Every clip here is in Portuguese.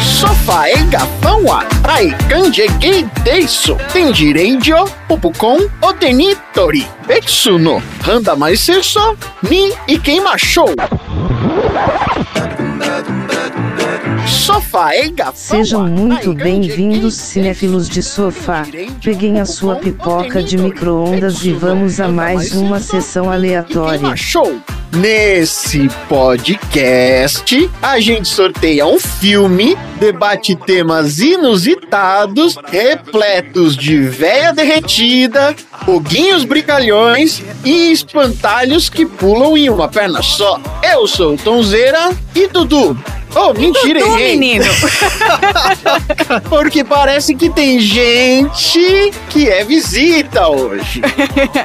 Sofá e gafão a ai kanjegi deiso tenjirenjo popukon otenitori betsu no handa mais seso ni ikema Sofá e gafão Sejam muito bem-vindos, cinéfilos de sofá. Peguem a sua pipoca de micro-ondas e vamos a mais uma sessão aleatória. Show. Nesse podcast, a gente sorteia um filme, debate temas inusitados, repletos de véia derretida, foguinhos brincalhões e espantalhos que pulam em uma perna só. Eu sou o Tonzeira e Dudu. Oh, mentira, Tu, errei. menino. Porque parece que tem gente que é visita hoje.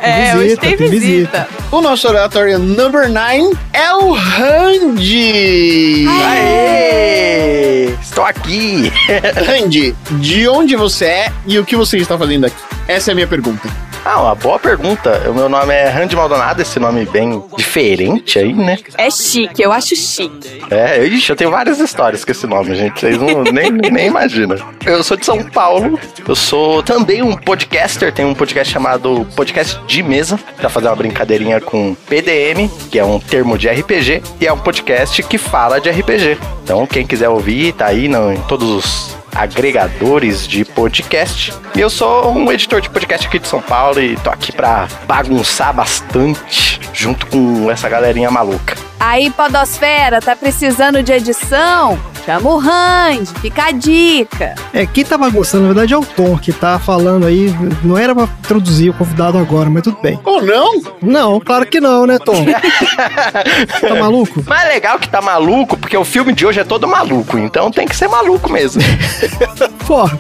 É, hoje Visita, tem tem visita. O nosso oratório number 9 é o Randy. Aê! Estou aqui! Randy, de onde você é e o que você está fazendo aqui? Essa é a minha pergunta. Ah, uma boa pergunta. O meu nome é Randy Maldonado, esse nome bem diferente aí, né? É chique, eu acho chique. É, ixi, eu tenho várias histórias com esse nome, gente. Vocês não, nem, nem imaginam. Eu sou de São Paulo. Eu sou também um podcaster. Tem um podcast chamado Podcast de Mesa, pra fazer uma brincadeirinha com PDM, que é um termo de RPG, e é um podcast que fala de RPG. Então, quem quiser ouvir, tá aí no, em todos os agregadores de podcast. E eu sou um editor de podcast aqui de São Paulo e tô aqui pra bagunçar bastante junto com essa galerinha maluca. Aí, Podosfera, tá precisando de edição? Chama o Randy, fica a dica. É, quem tá bagunçando, na verdade, é o Tom, que tá falando aí. Não era pra introduzir o convidado agora, mas tudo bem. Ou não? Não, claro que não, né, Tom? tá maluco? Mas é legal que tá maluco, porque o filme de hoje é todo maluco, então tem que ser maluco mesmo. Porra.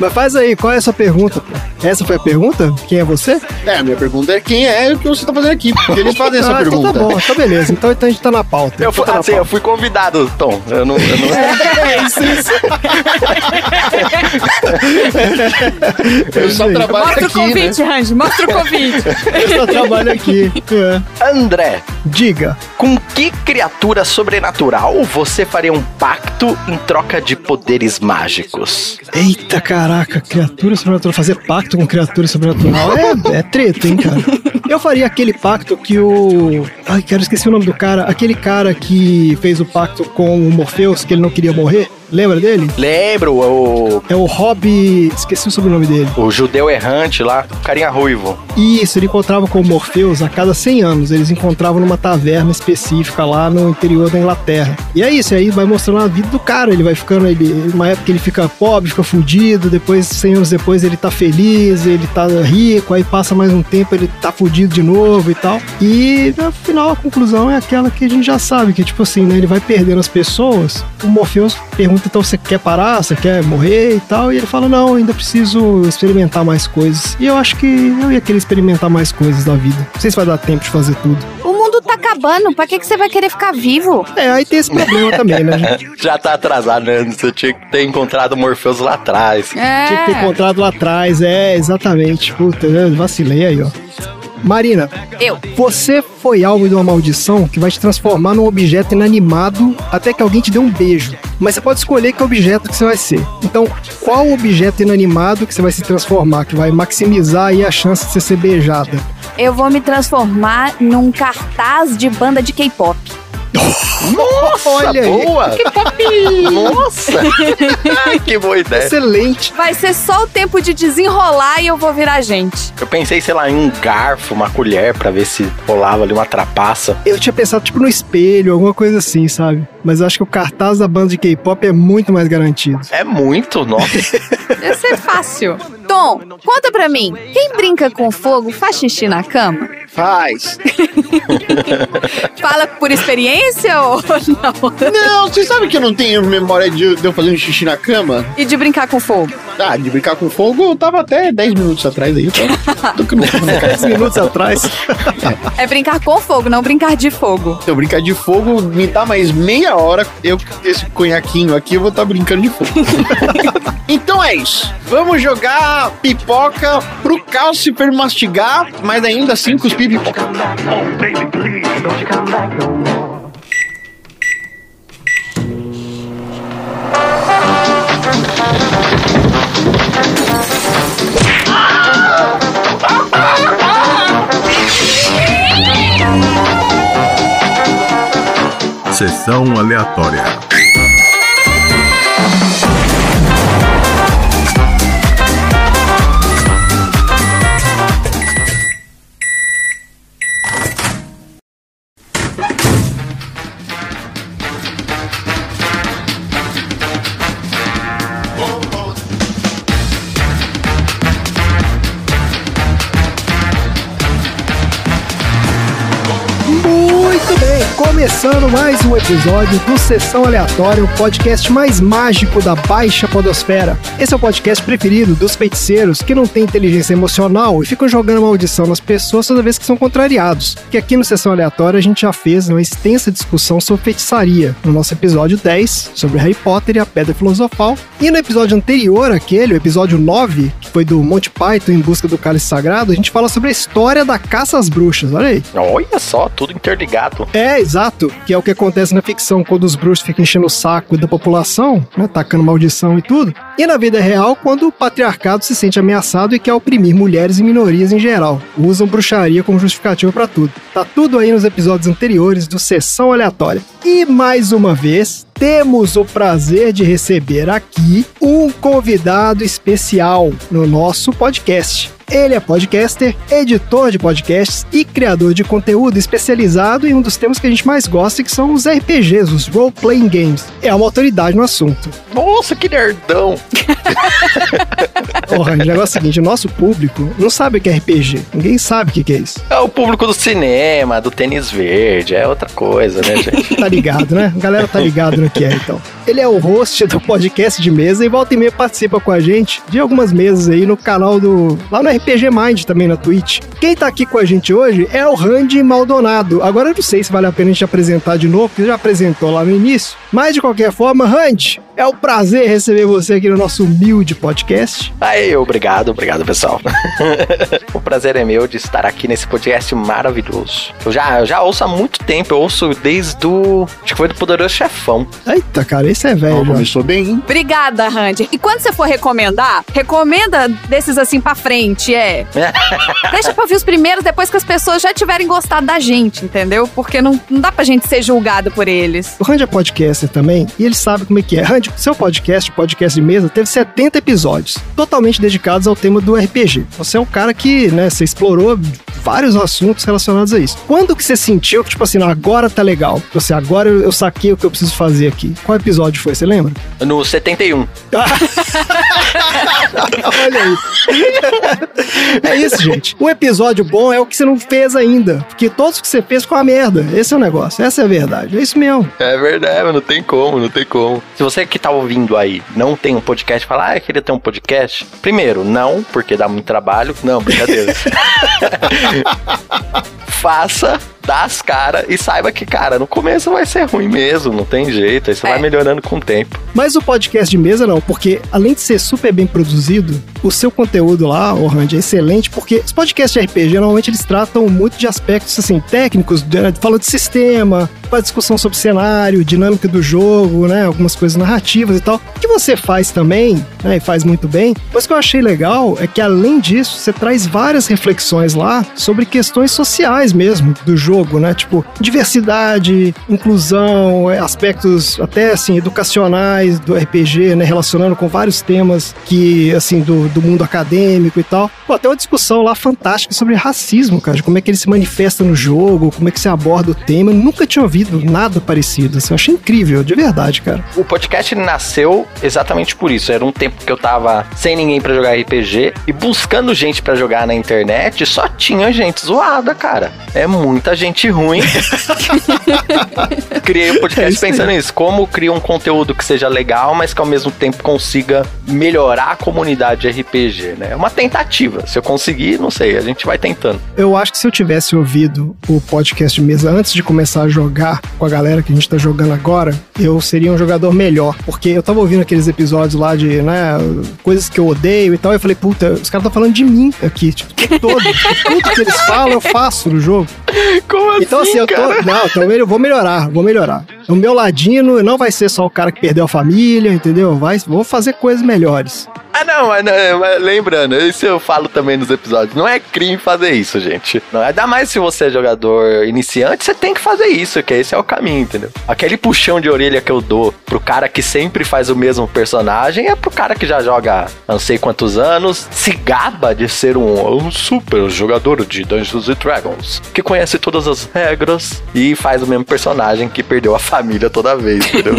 Mas faz aí, qual é a sua pergunta? Essa foi a pergunta? Quem é você? É, a minha pergunta é quem é e o que você está fazendo aqui. Porque eles fazem essa ah, então pergunta. tá bom, tá beleza. Então, então a gente tá na pauta. Eu fui, Tá na assim, eu fui convidado, Tom. Eu não. Eu não... É isso, isso. Eu só trabalho Mostra o aqui, né? convite, Randy, mostra o convite. Eu só trabalho aqui. É. André, Diga. com que criatura sobrenatural você faria um pacto em troca de poderes mágicos? Eita caraca, criatura sobrenatural. Fazer pacto com criatura sobrenatural é, é treta, hein, cara? Eu faria aquele pacto que o. Ai, eu esqueci o nome do cara. Aquele cara que fez o pacto com o Morpheus, que ele não queria morrer. Lembra dele? Lembro o, É o Rob. Esqueci o sobrenome dele. o judeu errante lá, carinha ruivo. Isso, ele encontrava com o Morpheus a cada 100 anos. Eles encontravam numa taverna específica lá no interior da Inglaterra. E é isso, aí vai mostrando a vida do cara. Ele vai ficando, ele, uma época ele fica pobre, fica fudido. Depois, 100 anos depois, ele tá feliz, ele tá rico. Aí passa mais um tempo, ele tá fudido de novo e tal. E no final, a conclusão é aquela que a gente já sabe: que tipo assim, né? Ele vai perdendo as pessoas. O Morpheus pergunta então: você quer parar? Você quer morrer e tal? E ele fala: não, ainda preciso experimentar mais coisas. E eu acho que eu ia querer experimentar mais coisas da vida. Não sei se vai dar tempo de fazer tudo. O mundo tá acabando, pra que, que você vai querer ficar vivo? É, aí tem esse problema também, né? gente? Já tá atrasado, né? Você tinha que ter encontrado o Morpheus lá atrás. É. Tinha que ter encontrado lá atrás, é, exatamente. Puta, eu vacilei aí, ó. Marina, Eu. você foi alvo de uma maldição que vai te transformar num objeto inanimado até que alguém te dê um beijo. Mas você pode escolher que objeto que você vai ser. Então, qual objeto inanimado que você vai se transformar, que vai maximizar aí a chance de você ser beijada? Eu vou me transformar num cartaz de banda de K-pop. Nossa, Olha aí. boa! Nossa! que boa ideia. Excelente. Vai ser só o tempo de desenrolar e eu vou virar gente. Eu pensei, sei lá, em um garfo, uma colher, pra ver se rolava ali uma trapaça. Eu tinha pensado tipo no espelho, alguma coisa assim, sabe? Mas eu acho que o cartaz da banda de K-pop é muito mais garantido. É muito, nossa. Deve ser fácil. Tom, conta pra mim. Quem brinca com fogo faz xixi na cama? Faz. Fala por experiência ou não? Não, você sabe que eu não tenho memória de, de eu fazer um xixi na cama? E de brincar com fogo? Ah, de brincar com fogo, eu tava até 10 minutos atrás aí. Tô, tô que não vou brincar. 10 minutos atrás. É brincar com fogo, não brincar de fogo. Se eu brincar de fogo, me dá mais meia hora. Eu com esse conhaquinho aqui, eu vou estar brincando de fogo. então é isso. Vamos jogar pipoca pro Calcifer mastigar, mas ainda assim cuspir pipoca. Sessão aleatória. Começando mais um episódio do Sessão Aleatória, o podcast mais mágico da Baixa Podosfera. Esse é o podcast preferido dos feiticeiros que não têm inteligência emocional e ficam jogando maldição nas pessoas toda vez que são contrariados. Que aqui no Sessão Aleatória a gente já fez uma extensa discussão sobre feitiçaria, no nosso episódio 10, sobre Harry Potter e a Pedra Filosofal. E no episódio anterior, aquele, o episódio 9, que foi do Monty Python em busca do cálice sagrado, a gente fala sobre a história da caça às bruxas, olha aí. Olha só, tudo interligado. É, exato. Que é o que acontece na ficção, quando os bruxos ficam enchendo o saco da população, né, tacando maldição e tudo. E na vida real, quando o patriarcado se sente ameaçado e quer oprimir mulheres e minorias em geral. Usam bruxaria como justificativa pra tudo. Tá tudo aí nos episódios anteriores do Sessão Aleatória. E mais uma vez, temos o prazer de receber aqui um convidado especial no nosso podcast. Ele é podcaster, editor de podcasts e criador de conteúdo especializado em um dos temas que a gente mais gosta, que são os RPGs, os role-playing games. É uma autoridade no assunto. Nossa, que nerdão. Porra, o negócio é o seguinte, o nosse público não sabe o que é RPG. Ninguém sabe o que que é isso. É o público do cinema, do tênis verde, é outra coisa, né, gente? Tá ligado, né? A galera tá ligado no que é, então. Ele é o host do podcast de mesa e volta e meia participa com a gente de algumas mesas aí no canal do... lá no RPG Mind também na Twitch. Quem tá aqui com a gente hoje é o Randy Maldonado. Agora eu não sei se vale a pena a gente apresentar de novo, porque já apresentou lá no início. Mas de qualquer forma, Randy, é um prazer receber você aqui no nosso humilde podcast. Aí, obrigado, obrigado, pessoal. o prazer é meu de estar aqui nesse podcast maravilhoso. Eu já, eu já ouço há muito tempo, eu ouço desde o. Acho que foi do Poderoso Chefão. Eita, cara, esse é velho. Já. começou bem, hein? Obrigada, Randy. E quando você for recomendar, recomenda desses assim pra frente, é. Deixa pra ouvir os primeiros depois que as pessoas já tiverem gostado da gente, entendeu? Porque não, não dá pra gente ser julgado por eles. O Randy é podcaster também e ele sabe como é que é. Randy, seu podcast, podcast de mesa, teve 70 episódios, totalmente dedicados ao tema do RPG. Você é um cara que, né, você explorou vários assuntos relacionados a isso. Quando que você sentiu que, tipo assim, não, agora tá legal? Você, agora eu, eu saquei o que eu preciso fazer aqui. Qual episódio foi, você lembra? No 71. Olha aí. é isso, gente. O episódio bom é o que você não fez ainda. Porque todos que você fez ficou uma merda. Esse é o negócio. Essa é a verdade. É isso mesmo. É verdade, não tem como, não tem como. Se você que tá ouvindo aí não tem um podcast, fala, ah, eu queria ter um podcast. Primeiro, não, porque dá muito trabalho. Não, brincadeira. Faça, dá as caras e saiba que, cara, no começo vai ser ruim mesmo, não tem jeito. Aí você É. vai melhorando com o tempo. Mas o podcast de mesa não, porque além de ser super bem produzido, o seu conteúdo lá, o Randy, é excelente, porque os podcasts de RPG normalmente eles tratam muito de aspectos assim técnicos, de- fala de sistema, faz discussão sobre cenário, dinâmica do jogo, né, algumas coisas narrativas e tal. O que você faz também, né, e faz muito bem. Mas o que eu achei legal é que além disso, você traz várias reflexões lá sobre questões sociais mesmo do jogo, né, tipo diversidade, inclusão, é, aspectos até assim educacionais do RPG, né, relacionando com vários temas que assim do, do mundo acadêmico e tal. Pô, até uma discussão lá fantástica sobre racismo, cara, de como é que ele se manifesta no jogo, como é que se aborda o tema. Eu nunca tinha ouvido nada parecido. Assim, eu achei incrível, de verdade, cara. O podcast nasceu exatamente por isso. Era um tempo que eu tava sem ninguém pra jogar RPG e buscando gente pra jogar na internet, só tinha gente zoada, cara. É muita gente ruim. Criei um podcast É pensando nisso. Como criar um conteúdo que seja legal, mas que ao mesmo tempo consiga melhorar a comunidade RPG, né? É uma tentativa. Se eu conseguir, não sei, a gente vai tentando. Eu acho que se eu tivesse ouvido o podcast mesa antes de começar a jogar com a galera que a gente tá jogando agora, eu seria um jogador melhor. Porque eu tava ouvindo aqueles episódios lá de, né, coisas que eu odeio e tal, e eu falei, puta, os caras estão falando de mim aqui, tipo, o tempo todo. Tudo que eles falam, eu faço no jogo. Como Então, assim, eu tô. Não, então eu vou melhorar, vou melhorar. O meu ladino não vai ser só o cara que perdeu a família, entendeu? Vai, vou fazer coisas melhores. Ah, não, mas, não, mas lembrando, isso eu falo também nos episódios. Não é crime fazer isso, gente. Não, ainda mais se você é jogador iniciante, você tem que fazer isso, que esse é o caminho, entendeu? Aquele puxão de orelha que eu dou pro cara que sempre faz o mesmo personagem é pro cara que já joga não sei quantos anos, se gaba de ser um, um super jogador de Dungeons and Dragons, que conhece todas as regras e faz o mesmo personagem que perdeu a família toda vez, entendeu?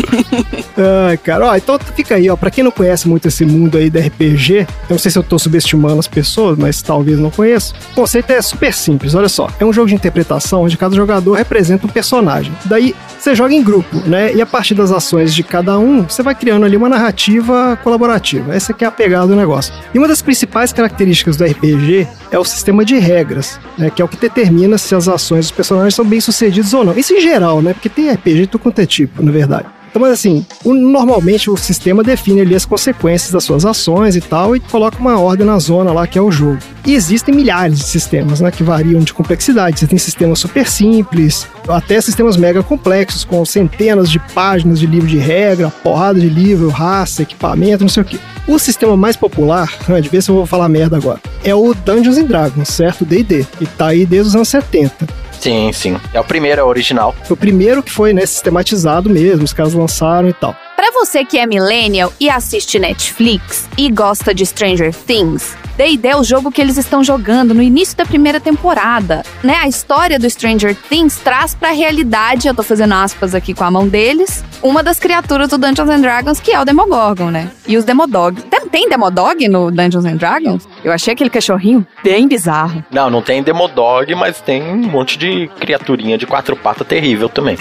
Ai, cara, ó, então fica aí, ó. Pra quem não conhece muito esse mundo aí da RPG, eu não sei se eu tô subestimando as pessoas, mas talvez não conheça. O conceito é super simples, olha só. É um jogo de interpretação onde cada jogador representa um personagem. Daí você joga em grupo, né? E a partir das ações de cada um, você vai criando ali uma narrativa colaborativa. Essa que é a pegada do negócio. E uma das principais características do RPG é o sistema de regras, né? Que é o que determina se as ações dos personagens são bem sucedidas ou não. Isso em geral, né? Porque tem RPG de tudo quanto é tipo, na verdade. Então, mas assim, o- normalmente o sistema define ali as consequências das suas ações e tal, e coloca uma ordem na zona lá que é o jogo. E existem milhares de sistemas, né, que variam de complexidade. Você tem sistemas super simples, até sistemas mega complexos, com centenas de páginas de livro de regra, porrada de livro, raça, equipamento, não sei o quê. O sistema mais popular, né, de ver se eu vou falar merda agora, é o Dungeons and Dragons, certo? D&D, que tá aí desde os anos 70. Sim, sim. É o primeiro, é o original. Foi o primeiro que foi, né, sistematizado mesmo, os caras lançaram e tal. Pra você que é millennial e assiste Netflix e gosta de Stranger Things, D&D é o jogo que eles estão jogando no início da primeira temporada, né? A história do Stranger Things traz pra realidade, eu tô fazendo aspas aqui com a mão deles, uma das criaturas do Dungeons and Dragons, que é o Demogorgon, né? E os Demodog. Tem, tem Demodog no Dungeons and Dragons? Eu achei aquele cachorrinho bem bizarro. Não, não tem Demodog, mas tem um monte de criaturinha de quatro patas terrível também.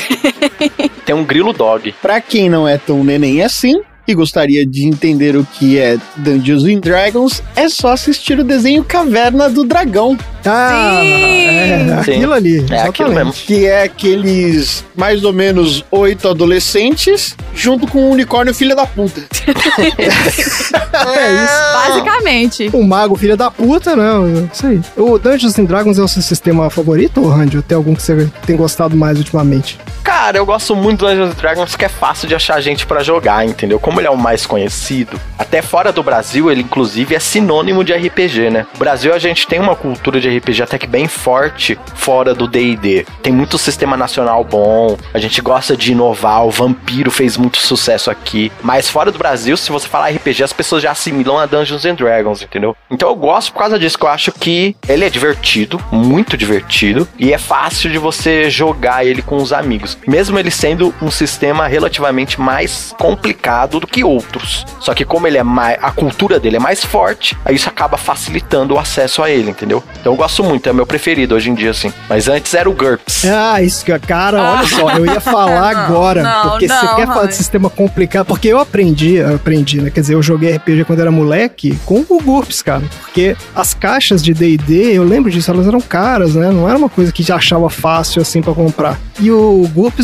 tem um grilo dog. Pra quem não é tão neném assim e gostaria de entender o que é Dungeons and Dragons, é só assistir o desenho Caverna do Dragão, Ah, é, Sim. aquilo ali. É aquilo mesmo. que é aqueles mais ou menos oito adolescentes junto com um unicórnio filha da puta. É isso. Basicamente. O mago filha da puta, né? Isso aí. O Dungeons and Dragons é o seu sistema favorito, Randy? Ou tem algum que você tem gostado mais ultimamente? Cara, eu gosto muito do Dungeons Dragons que é fácil de achar gente pra jogar, entendeu? Como ele é o mais conhecido, até fora do Brasil, ele inclusive é sinônimo de RPG, né? No Brasil a gente tem uma cultura de RPG até que bem forte fora do D&D. Tem muito sistema nacional bom, a gente gosta de inovar, o Vampiro fez muito sucesso aqui, mas fora do Brasil, se você falar RPG, as pessoas já assimilam a Dungeons and Dragons, entendeu? Então eu gosto por causa disso, que eu acho que ele é divertido, muito divertido, e é fácil de você jogar ele com os amigos. Mesmo ele sendo um sistema relativamente mais complicado do que outros. Só que como ele é mais. A cultura dele é mais forte, aí isso acaba facilitando o acesso a ele, entendeu? Então eu gosto muito, é o meu preferido hoje em dia, assim. Mas antes era o GURPS. Ah, isso que cara, olha só, eu ia falar Não, agora, não, porque você não, quer falar de sistema complicado, porque eu aprendi, eu aprendi, né? Quer dizer, eu joguei RPG quando era moleque com o GURPS, cara, porque as caixas de D&D, eu lembro disso, elas eram caras, né? Não era uma coisa que já achava fácil assim pra comprar. E o GURPS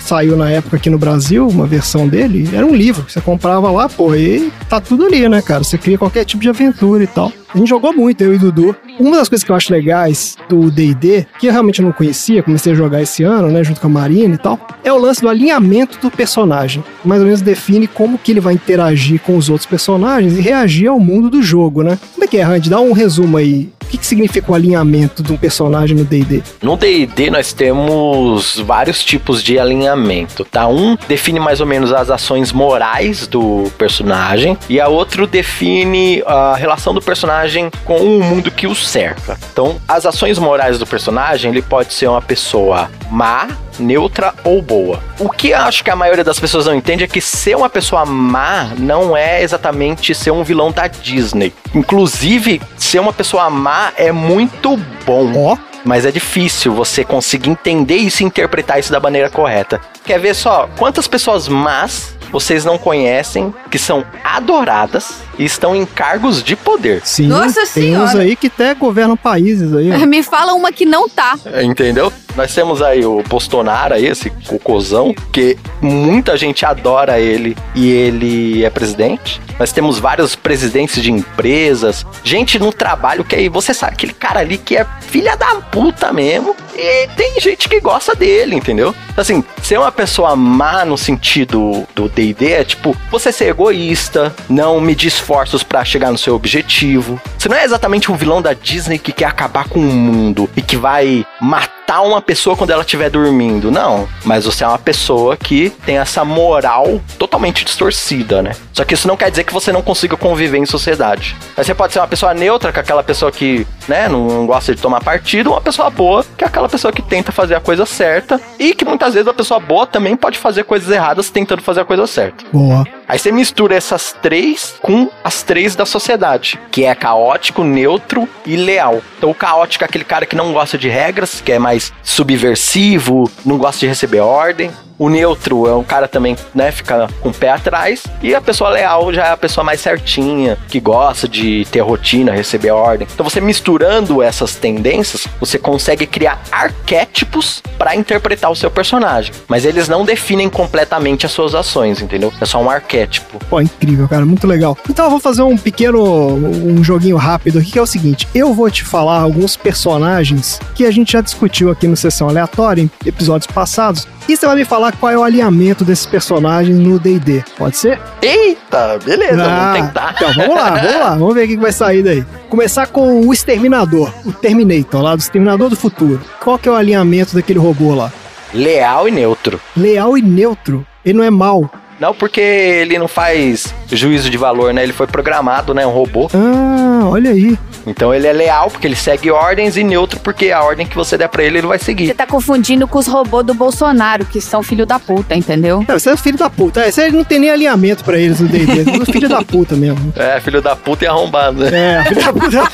saiu na época aqui no Brasil, uma versão dele, era um livro, você comprava lá, pô, e tá tudo ali, né, cara? Você cria qualquer tipo de aventura e tal. A gente jogou muito, eu e Dudu. Uma das coisas que eu acho legais do D&D, que eu realmente não conhecia, comecei a jogar esse ano, né, junto com a Marina e tal, é o lance do alinhamento do personagem. Mais ou menos define como que ele vai interagir com os outros personagens e reagir ao mundo do jogo, né? Como é que é, Randy? Dá um resumo aí. O que, que significa o alinhamento de um personagem no D&D? No D&D nós temos vários tipos de alinhamento, tá? Um define mais ou menos as ações morais do personagem e a outro define a relação do personagem com o mundo que o cerca. Então, as ações morais do personagem, ele pode ser uma pessoa má neutra ou boa. O que eu acho que a maioria das pessoas não entende é que ser uma pessoa má não é exatamente ser um vilão da Disney. Inclusive, ser uma pessoa má é muito bom. Ó, Mas é difícil você conseguir entender isso e interpretar isso da maneira correta. Quer ver só quantas pessoas más vocês não conhecem que são adoradas e estão em cargos de poder? sim. Nossa tem uns Senhora. aí que até governam países aí. ó. Me fala uma que não tá. Entendeu? Nós temos aí o Postonara, aí, esse cocôzão, que muita gente adora ele e ele é presidente. Nós temos vários presidentes de empresas, gente no trabalho que aí você sabe, aquele cara ali que é filha da puta mesmo. E tem gente que gosta dele, entendeu? Assim, ser uma pessoa má no sentido do DD é tipo, você ser egoísta, não medir esforços pra chegar no seu objetivo. Você não é exatamente um vilão da Disney que quer acabar com o mundo e que vai matar uma pessoa quando ela estiver dormindo. Não. Mas você é uma pessoa que tem essa moral totalmente distorcida, né? Só que isso não quer dizer que você não consiga conviver em sociedade. Mas você pode ser uma pessoa neutra, que é aquela pessoa que, né, não gosta de tomar partido, ou uma pessoa boa, que é aquela pessoa que tenta fazer a coisa certa, e que muitas vezes a pessoa boa também pode fazer coisas erradas tentando fazer a coisa certa. Boa. Aí você mistura essas três com as três da sociedade, que é caótico, neutro e leal. Então o caótico é aquele cara que não gosta de regras, que é mais subversivo, não gosta de receber ordem. O neutro é um cara também, né, fica com o pé atrás. E a pessoa leal já é a pessoa mais certinha, que gosta de ter rotina, receber ordem. Então você misturando essas tendências, você consegue criar arquétipos para interpretar o seu personagem. Mas eles não definem completamente as suas ações, entendeu? É só um arquétipo. Pô, incrível, cara, muito legal. Então eu vou fazer um pequeno um joguinho rápido aqui que é o seguinte: eu vou te falar alguns personagens que a gente já discutiu aqui no sessão aleatória em episódios passados. E você vai me falar qual é o alinhamento desses personagens no D&D. Pode ser? Eita, beleza, Ah, vamos tentar. Então vamos lá, vamos lá, vamos ver o que vai sair daí. Começar com o Exterminador, o Terminator lá do Exterminador do Futuro. Qual que é o alinhamento daquele robô lá? Leal e neutro. Leal e neutro. Ele não é mal. Não porque ele não faz juízo de valor, né? Ele foi programado, né? Um robô. Ah, olha aí. Então ele é leal porque ele segue ordens e neutro porque a ordem que você der pra ele, ele vai Você seguir. tá confundindo com os robôs do Bolsonaro, que são filho da puta, entendeu? É, você é filho da puta. É, você não tem nem alinhamento pra eles no D&D. Você é filho da puta mesmo. É, filho da puta e arrombado, né? É, filho da puta.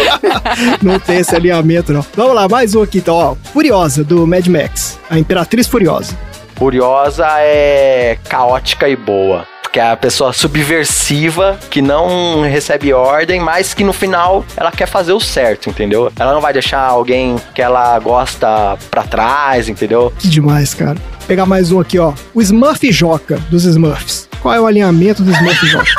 não tem esse alinhamento, não. Vamos lá, mais um aqui, então, ó. Furiosa, do Mad Max. A Imperatriz Furiosa. Furiosa é caótica e boa. Porque é a pessoa subversiva que não recebe ordem, mas que no final ela quer fazer o certo, entendeu? Ela não vai deixar alguém que ela gosta pra trás, entendeu? Que demais, cara. Vou pegar mais um aqui, ó. O Smurf Joca, dos Smurfs. Qual é o alinhamento do Smurf Joca?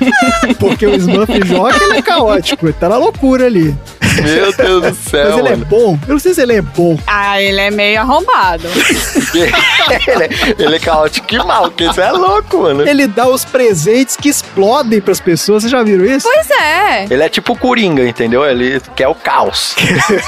Porque o Smurf Joca, ele é caótico. Ele tá na loucura ali. Meu Deus do céu. Mas ele é bom. Eu não sei se ele é bom. Ah, ele é meio arrombado. ele, é, ele é caótico e mal, porque isso é louco, mano. Ele dá os presentes que explodem pras pessoas. Vocês já viram isso? Pois é. Ele é tipo o Coringa, entendeu? Ele quer o caos.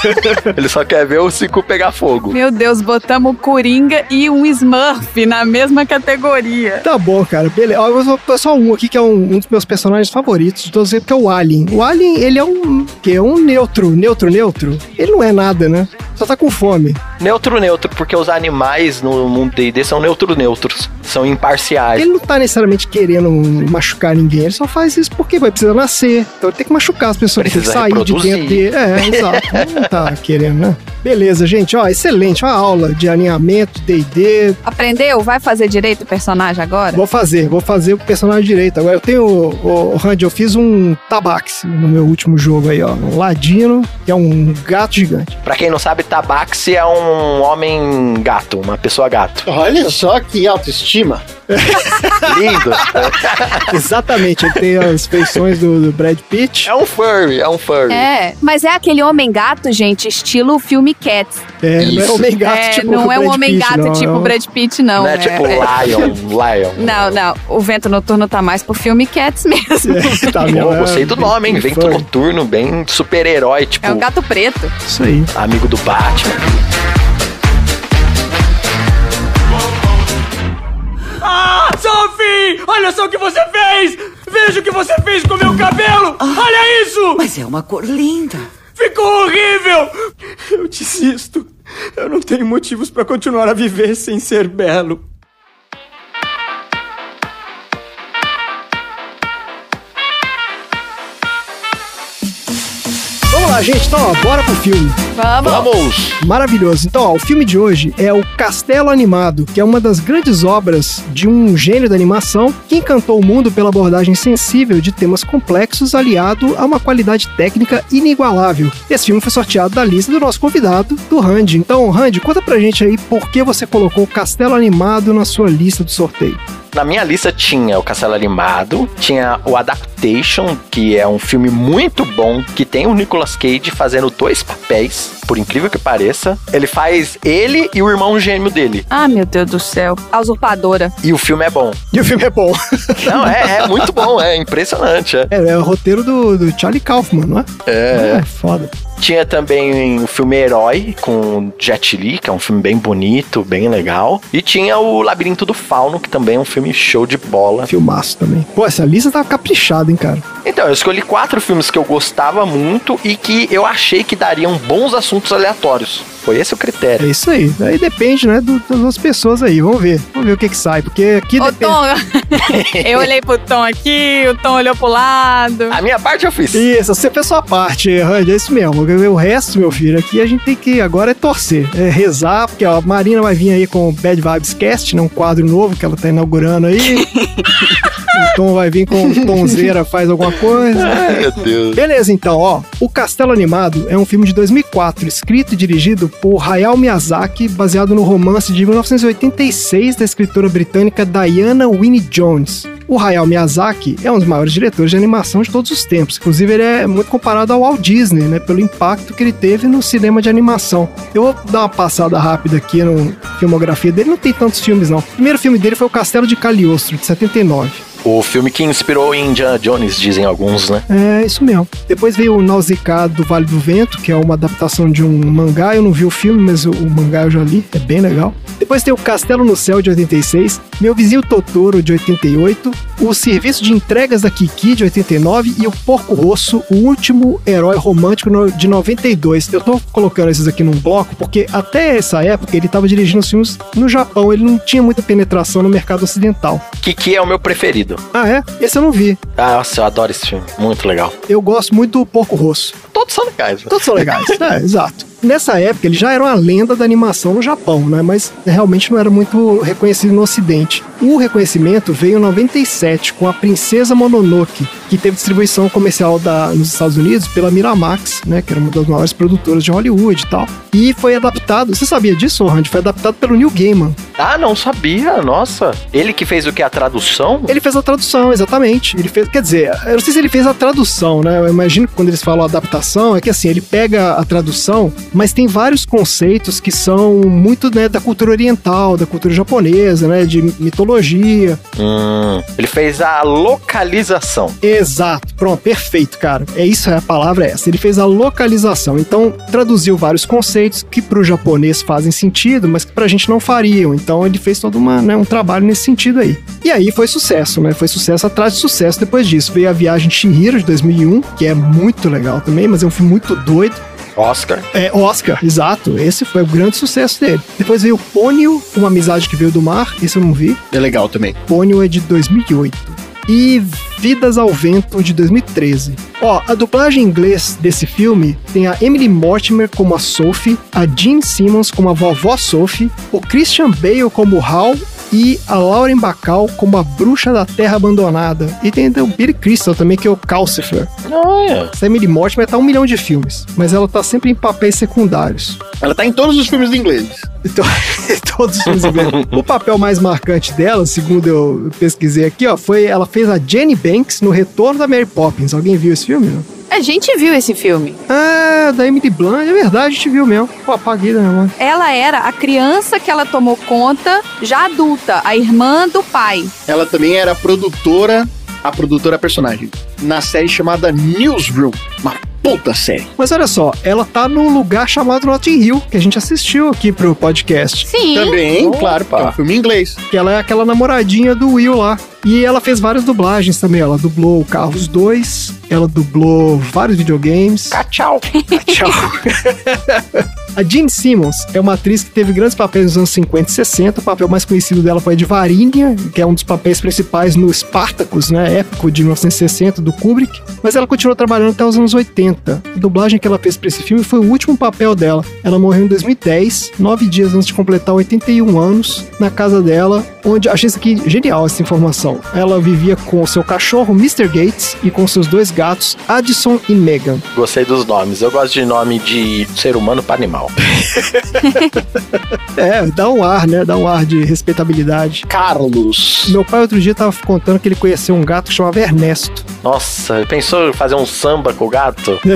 ele só quer ver o Cicu pegar fogo. Meu Deus, botamos o Coringa e um Smurf na mesma categoria. Tá bom, cara. Beleza. Eu vou só um aqui que é um, um dos meus personagens favoritos de todos eles, que é o Alien. O Alien, ele é um. que é um neutro, neutro, neutro. Ele não é nada, né? Só tá com fome. Neutro, neutro, porque os animais no mundo D&D são neutro-neutros. São imparciais. Ele não tá necessariamente querendo machucar ninguém, ele só faz isso porque vai precisar nascer. Então ele tem que machucar as pessoas, tem que Precisa sair de reproduzir. dentro dele. É, exato. Não tá querendo, né? Beleza, gente. Ó, excelente. Uma aula de alinhamento, D&D. Aprendeu? Vai fazer direito o personagem agora? Vou fazer, vou fazer o personagem direito. Agora eu tenho, o, o Randy, eu fiz um Tabax no meu último jogo aí, ó. Um Ladino, que é um gato gigante. Pra quem não sabe, Tabaxi é um homem gato, uma pessoa gato. Olha só que autoestima. Lindo. Exatamente, ele tem as feições do, do Brad Pitt. é um furry, é um furry. É, mas é aquele homem gato, gente, estilo filme Cats. É, não é Isso. homem gato é, tipo não é um Brad homem Pitt, gato não, tipo é um- Brad Pitt, não. Não é tipo Lion, Lion. Não, não. O Vento Noturno tá mais pro filme Cats mesmo. É, tá vendo? É, gostei do nome, hein? Vento noturno, bem super-herói, tipo, É um gato preto. Isso aí. amigo do Batman. Sophie! Olha só o que você fez! Veja o que você fez com meu cabelo! Olha isso! Mas é uma cor linda. Ficou horrível! Eu desisto. Eu não tenho motivos pra continuar a viver sem ser belo. Lá, gente. Então, ó, bora pro filme. Vamos. Vamos! Maravilhoso. Então, ó, o filme de hoje é o Castelo Animado, que é uma das grandes obras de um gênio da animação que encantou o mundo pela abordagem sensível de temas complexos aliado a uma qualidade técnica inigualável. Esse filme foi sorteado da lista do nosso convidado, do Randy. Então, Randy, conta pra gente aí por que você colocou o Castelo Animado na sua lista do sorteio. Na minha lista tinha o Castelo Animado, tinha o Adaptation, que é um filme muito bom, que tem o Nicolas Cage fazendo dois papéis, por incrível que pareça. Ele faz ele e o irmão gêmeo dele. Ah, meu Deus do céu. A usurpadora. E o filme é bom. E o filme é bom. Não, é, é muito bom, é impressionante. É. É, é o roteiro do, do Charlie Kaufman, não é? É. É, foda. Tinha também o filme Herói com Jet Li, que é um filme bem bonito, bem legal. E tinha o Labirinto do Fauno, que também é um filme show de bola. Filmaço também. Pô, essa lista tá caprichada, hein, cara? Então, eu escolhi quatro filmes que eu gostava muito e que eu achei que dariam bons assuntos aleatórios. Foi esse o É critério. isso aí. Aí depende, né, do- das outras pessoas aí. Vamos ver. Vamos ver o que que sai. Porque aqui Ô, depende. Tom. eu olhei pro Tom aqui, o Tom olhou pro lado. A minha parte eu fiz. Isso, você fez sua parte, é isso mesmo. O resto, meu filho, aqui a gente tem que agora é torcer, é rezar, porque ó, a Marina vai vir aí com o Bad Vibes Cast, né, um quadro novo que ela tá inaugurando aí. o Tom vai vir com o Tomzeira faz alguma coisa. Ai, meu Deus. Beleza, então, ó. O Castelo Animado é um filme de 2004, escrito e dirigido por Hayao Miyazaki, baseado no romance de 1986 da escritora britânica Diana Winnie Jones. O Hayao Miyazaki é um dos maiores diretores de animação de todos os tempos. Inclusive, ele é muito comparado ao Walt Disney, né? Pelo impacto que ele teve no cinema de animação. Eu vou dar uma passada rápida aqui na filmografia dele. Não tem tantos filmes, não. O primeiro filme dele foi O Castelo de Cagliostro, de 79. O filme que inspirou Indiana Jones, dizem alguns, né? É, isso mesmo. Depois veio o Nausicaa do Vale do Vento, que é uma adaptação de um mangá. Eu não vi o filme, mas o, o mangá eu já li, é bem legal. Depois tem o Castelo no Céu, de 86. Meu Vizinho Totoro, de 88. O Serviço de Entregas da Kiki, de 89. E o Porco Rosso, o último herói romântico, de 92. Eu tô colocando esses aqui num bloco, porque até essa época ele tava dirigindo os filmes no Japão. Ele não tinha muita penetração no mercado ocidental. Kiki é o meu preferido. Ah, é? Esse eu não vi. Ah, Nossa, eu adoro esse filme. Muito legal. Eu gosto muito do Porco Rosso. Todos são legais. né? Todos são legais. é, exato. Nessa época, ele já era uma lenda da animação no Japão, né? Mas realmente não era muito reconhecido no Ocidente. O reconhecimento veio em 97 com a Princesa Mononoke, que teve distribuição comercial da, nos Estados Unidos pela Miramax, né? Que era uma das maiores produtoras de Hollywood e tal. E foi adaptado. Você sabia disso, Randy? Foi adaptado pelo Neil Gaiman. Ah, não sabia. Nossa. Ele que fez o que? A tradução? Ele fez a tradução, exatamente. Ele fez, quer dizer, eu não sei se ele fez a tradução, né? Eu imagino que quando eles falam adaptação, é que assim, ele pega a tradução, mas tem vários conceitos que são muito, né, da cultura oriental, da cultura japonesa, né, de mitologia. Hum, ele fez a localização. Exato, pronto, perfeito, cara. É isso, a palavra é essa. Ele fez a localização, então traduziu vários conceitos que pro japonês fazem sentido, mas que pra gente não fariam. Então ele fez todo uma, né, um trabalho nesse sentido aí. E aí foi sucesso, né? Foi sucesso atrás de sucesso depois disso. Veio a Viagem de Chihiro de 2001, que é muito legal também, mas é um filme muito doido. Oscar. É, Oscar, exato. Esse foi o grande sucesso dele. Depois veio Pônio, Uma Amizade que Veio do Mar. Esse eu não vi. É legal também. Pônio é de 2008. E Vidas ao Vento de 2013. Ó, a dublagem em inglês desse filme tem a Emily Mortimer como a Sophie, a Jean Simmons como a vovó Sophie, o Christian Bale como Hal e a Lauren Bacall como a bruxa da terra abandonada. E tem o Billy Crystal também, que é o Calcifer. Olha. Essa Emily Mortimer tá um milhão de filmes, mas ela tá sempre em papéis secundários. Ela tá em todos os filmes ingleses. Então, todos os filmes ingleses. O papel mais marcante dela, segundo eu pesquisei aqui, ó, foi ela fez a Jenny Banks no Retorno da Mary Poppins. Alguém viu esse filme? Não? A gente viu esse filme. Ah, da Emily Blunt, é verdade, a gente viu mesmo. Pô, apaguei da memória. Ela era a criança que ela tomou conta já adulta, a irmã do pai. Ela também era produtora, a produtora personagem, na série chamada Newsroom. Uma puta série. Mas olha só, ela tá num lugar chamado Notting Hill, que a gente assistiu aqui pro podcast. Sim. Também, Opa. claro, porque é um filme em inglês. Que ela é aquela namoradinha do Will lá. E ela fez várias dublagens também. Ela dublou o Carros 2, ela dublou vários videogames. Tchau. Tchau. A Jean Simmons é uma atriz que teve grandes papéis nos anos 50 e 60. O papel mais conhecido dela foi de Varinha, que é um dos papéis principais no Spartacus, né, épico de 1960 do Kubrick. Mas ela continuou trabalhando até os anos 80. A dublagem que ela fez para esse filme foi o último papel dela. Ela morreu em 2010, nove dias antes de completar 81 anos, na casa dela, onde achei isso aqui genial essa informação. Ela vivia com seu cachorro Mr. Gates e com seus dois gatos Addison e Megan. Gostei dos nomes. Eu gosto de nome de ser humano para animal. É, dá um ar, né? Dá um ar de respeitabilidade. Carlos. Meu pai outro dia tava contando que ele conheceu um gato que chamava Ernesto. Nossa, pensou em fazer um samba com o gato?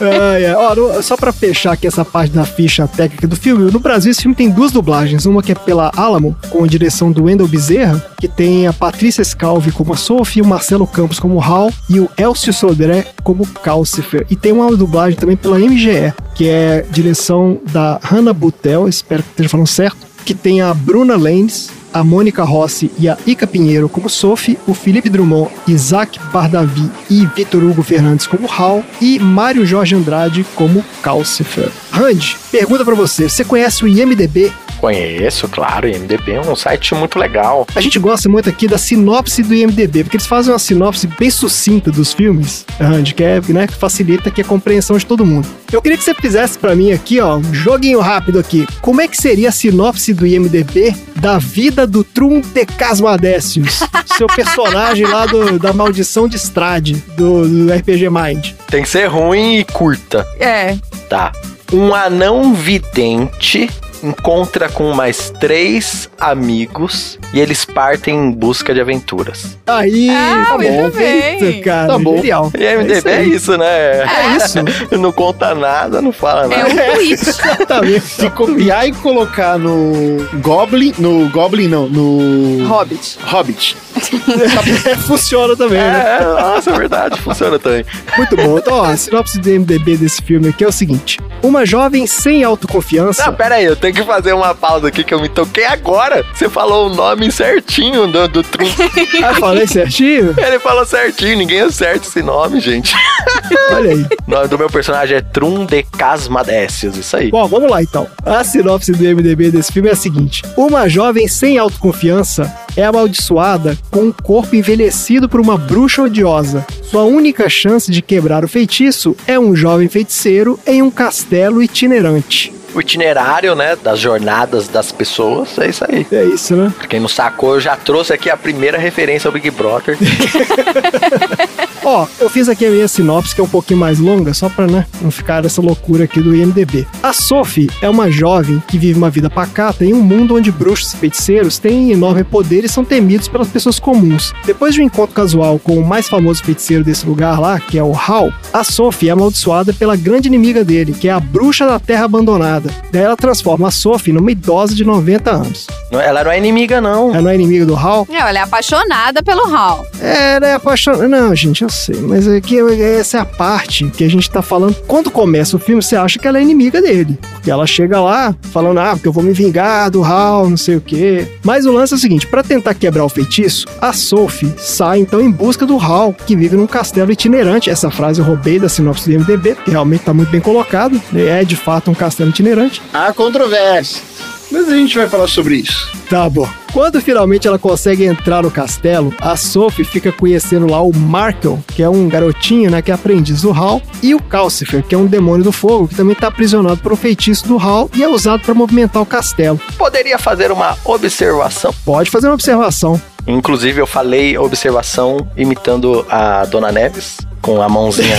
Ai, ai. Ó, no- só pra fechar aqui essa parte da ficha técnica do filme, no Brasil esse filme tem duas dublagens. Uma que é pela Alamo, com a direção do Wendell Bezerra, que tem a Patrícia Scalvi como a Sophie, o Marcelo Campos como Hal e o Elcio Sodré como Calcifer. E tem uma dublagem também pela MGE, que é direção da Hannah Butel, espero que esteja falando certo, que tem a Bruna Lenz, a Mônica Rossi e a Ica Pinheiro como Sophie, o Felipe Drummond, Isaac Bardavi e Vitor Hugo Fernandes como Hal e Mário Jorge Andrade como Calcifer. Randy, pergunta pra você, você conhece o IMDB? Conheço, claro. IMDB é um site muito legal. A gente gosta muito aqui da sinopse do IMDB, porque eles fazem uma sinopse bem sucinta dos filmes, Randy, que é, né, que facilita aqui a compreensão de todo mundo. Eu queria que você fizesse pra mim aqui, ó, um joguinho rápido aqui. Como é que seria a sinopse do IMDB da vida do Trum de Casmadécios? seu personagem lá do- da maldição de Strade, do, do RPG Mind. Tem que ser ruim e curta. É. Tá. Um anão vidente encontra com mais três amigos e eles partem em busca de aventuras. Aí, Ah, tá muito bom, bem. feito, cara. Tá bom. Genial. E IMDB isso é isso, né? É isso. Não conta nada, não fala É nada. um tweet. Exatamente. Se copiar e colocar no Goblin, no Goblin não, no Hobbit. Hobbit. Funciona também, né? É, nossa, é verdade, funciona também. Muito bom. Então, ó, a sinopse do MDB desse filme aqui é o seguinte: Uma jovem sem autoconfiança. Não, pera aí, eu tenho que fazer uma pausa aqui que eu me toquei agora. Você falou o nome certinho do, do Trum. Ah, falei certinho? Ele falou certinho, ninguém acerta esse nome, gente. Olha aí. O nome do meu personagem é Trum de Casmadécios, isso aí. Bom, vamos lá então. A sinopse do MDB desse filme é a seguinte: Uma jovem sem autoconfiança é amaldiçoada com um corpo envelhecido por uma bruxa odiosa. Sua única chance de quebrar o feitiço é um jovem feiticeiro em um castelo itinerante. O itinerário, né, das jornadas das pessoas, é isso aí. É isso, né? Pra quem não sacou, eu já trouxe aqui a primeira referência ao Big Brother. Ó, eu fiz aqui a minha sinopse, que é um pouquinho mais longa, só pra, né, não ficar essa loucura aqui do IMDB. A Sophie é uma jovem que vive uma vida pacata em um mundo onde bruxos e feiticeiros têm enorme poder e são temidos pelas pessoas comuns. Depois de um encontro casual com o mais famoso feiticeiro desse lugar lá, que é o Hal, a Sophie é amaldiçoada pela grande inimiga dele, que é a bruxa da terra abandonada. Daí ela transforma a Sophie numa idosa de 90 anos. Não- Ela não é inimiga, não. Ela não é inimiga do Hal, Não, ela é apaixonada pelo Hal. é, ela é apaixonada. Não, gente, eu sei, mas aqui essa é a parte que a gente tá falando. Quando começa o filme, você acha que ela é inimiga dele. Porque ela chega lá falando, ah, porque eu vou me vingar do Hal, não sei o quê. Mas o lance é o seguinte: pra tentar quebrar o feitiço, a Sophie sai então em busca do Hal, que vive num castelo itinerante. Essa frase eu roubei da sinopse do MDB, que realmente tá muito bem colocado. É de fato um castelo itinerante. Há controvérsia. Mas a gente vai falar sobre isso. Tá bom. Quando finalmente ela consegue entrar no castelo, a Sophie fica conhecendo lá o Markel, que é um garotinho, né, que é aprendiz do Hal, e o Calcifer, que é um demônio do fogo, que também tá aprisionado por um feitiço do Hal e é usado para movimentar o castelo. Poderia fazer uma observação. Pode fazer uma observação. Inclusive, eu falei observação imitando a Dona Neves com a mãozinha.